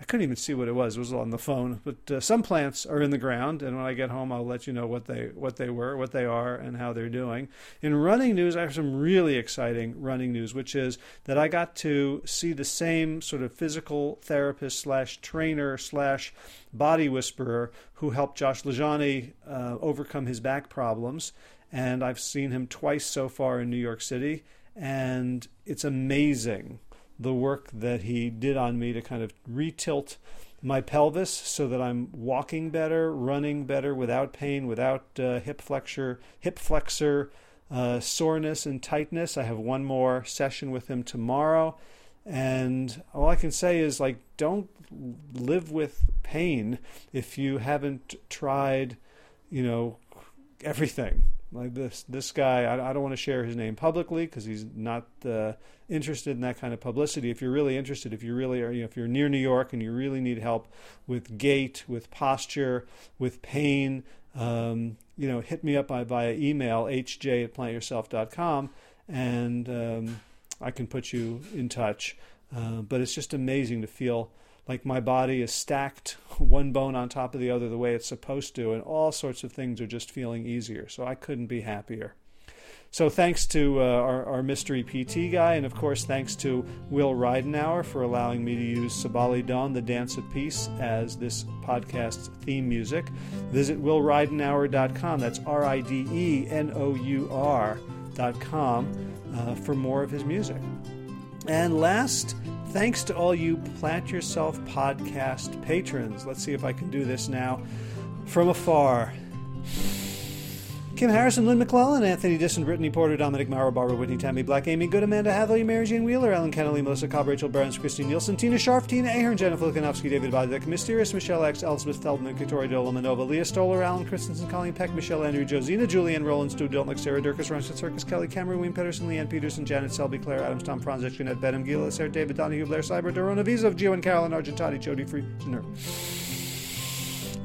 I couldn't even see what it was. It was on the phone. But uh, some plants are in the ground, and when I get home, I'll let you know what they what they were, what they are, and how they're doing. In running news, I have some really exciting running news, which is that I got to see the same sort of physical therapist slash trainer slash body whisperer who helped Josh LaJaunie uh, overcome his back problems and I've seen him twice so far in New York City, and it's amazing the work that he did on me to kind of retilt my pelvis so that I'm walking better, running better without pain, without uh, hip flexor, hip flexor uh, soreness and tightness. I have one more session with him tomorrow, and all I can say is like, don't live with pain if you haven't tried, you know, everything. Like this, this guy, I, I don't want to share his name publicly because he's not uh, interested in that kind of publicity. If you're really interested, if you really are, you know, if you're near New York and you really need help with gait, with posture, with pain, um, you know, hit me up by, via email, hj at plantyourself.com, and um, I can put you in touch. Uh, but it's just amazing to feel like my body is stacked <laughs> one bone on top of the other the way it's supposed to, and all sorts of things are just feeling easier. So I couldn't be happier. So thanks to uh, our, our, mystery PT guy, and of course thanks to Will Ridenour for allowing me to use Sabali Dawn, the Dance of Peace, as this podcast's theme music. Visit willridenour.com. That's R-I-D-E-N-O-U-R.com uh, for more of his music. And last, thanks to all you Plant Yourself podcast patrons. Let's see if I can do this now from afar. Kim Harrison, Lynn McClellan, Anthony Disson, Brittany Porter, Dominic Mara, Barbara Whitney, Tammy Black, Amy Good, Amanda Hathaway, Mary Jane Wheeler, Ellen Kennelly, Melissa Cobb, Rachel Burns, Christine Nielsen, Tina Sharf, Tina Ahern, Jennifer Likanowski, David Vodek, Mysterious, Michelle X, Elizabeth Feldman, Victoria Dolomanova, Leah Stoller, Alan Christensen, Colleen Peck, Michelle Andrew, Josina, Julian Roland, Stu Dilnick, Sarah Durkis, Ronson Circus, Kelly Cameron, Wayne Pedersen, Leanne Peterson, Janet Selby, Claire Adams, Tom Franzek, Jeanette Benham, Gila, Sarah David, Donahue, Blair Cyber, Dorona Vizov, Gio and Carolyn Argentati, Jody Friedner.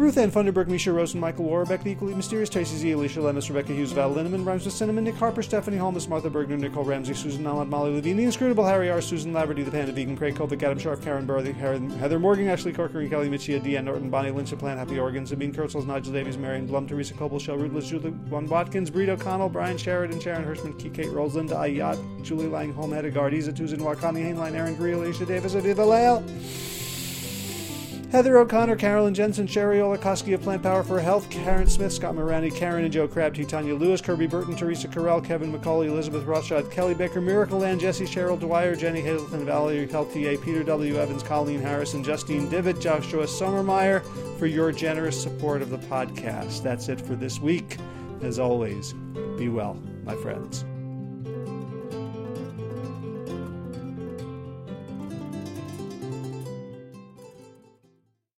Ruth Ann Funderburg, Misha Rosen, Michael Warbeck, the equally mysterious Tracy Z, Alicia Lemus, Rebecca Hughes, Val Linneman, Rhymes with Cinnamon, Nick Harper, Stephanie Holmes, Martha Bergner, Nicole Ramsey, Susan Ahmad, Molly Levine, the inscrutable Harry R, Susan Laverty, the Panda Vegan, Craig Kovic, Adam Sharp, Karen Burr, the Heather Morgan, Ashley Corker, Kelly Mitchia, Deanne Norton, Bonnie Lynch, Plant Happy Organs, Sabine Kurtzels, Nigel Davies, Marion Blum, Teresa Coble, Shell Rudless, Julie One Watkins, Breed O'Connell, Brian Sheridan, Sharon Hirschman, Kate Rolls, Linda Ayat, Julie Langholm, Hedda Gardiza, Tuzin Wakani, Hainline, Aaron Greel, Alicia Davis, Aviva Lael. Heather O'Connor, Carolyn Jensen, Sherry Olakoski of Plant Power for Health, Karen Smith, Scott Morani, Karen and Joe Crabb, Titania Lewis, Kirby Burton, Teresa Carell, Kevin McCauley, Elizabeth Rothschild, Kelly Baker, Miracle Land, Jesse Cheryl Dwyer, Jenny Hazelton, Valerie Peltier, Peter W. Evans, Colleen Harrison, Justine Divitt, Joshua Sommermeyer for your generous support of the podcast. That's it for this week. As always, be well, my friends.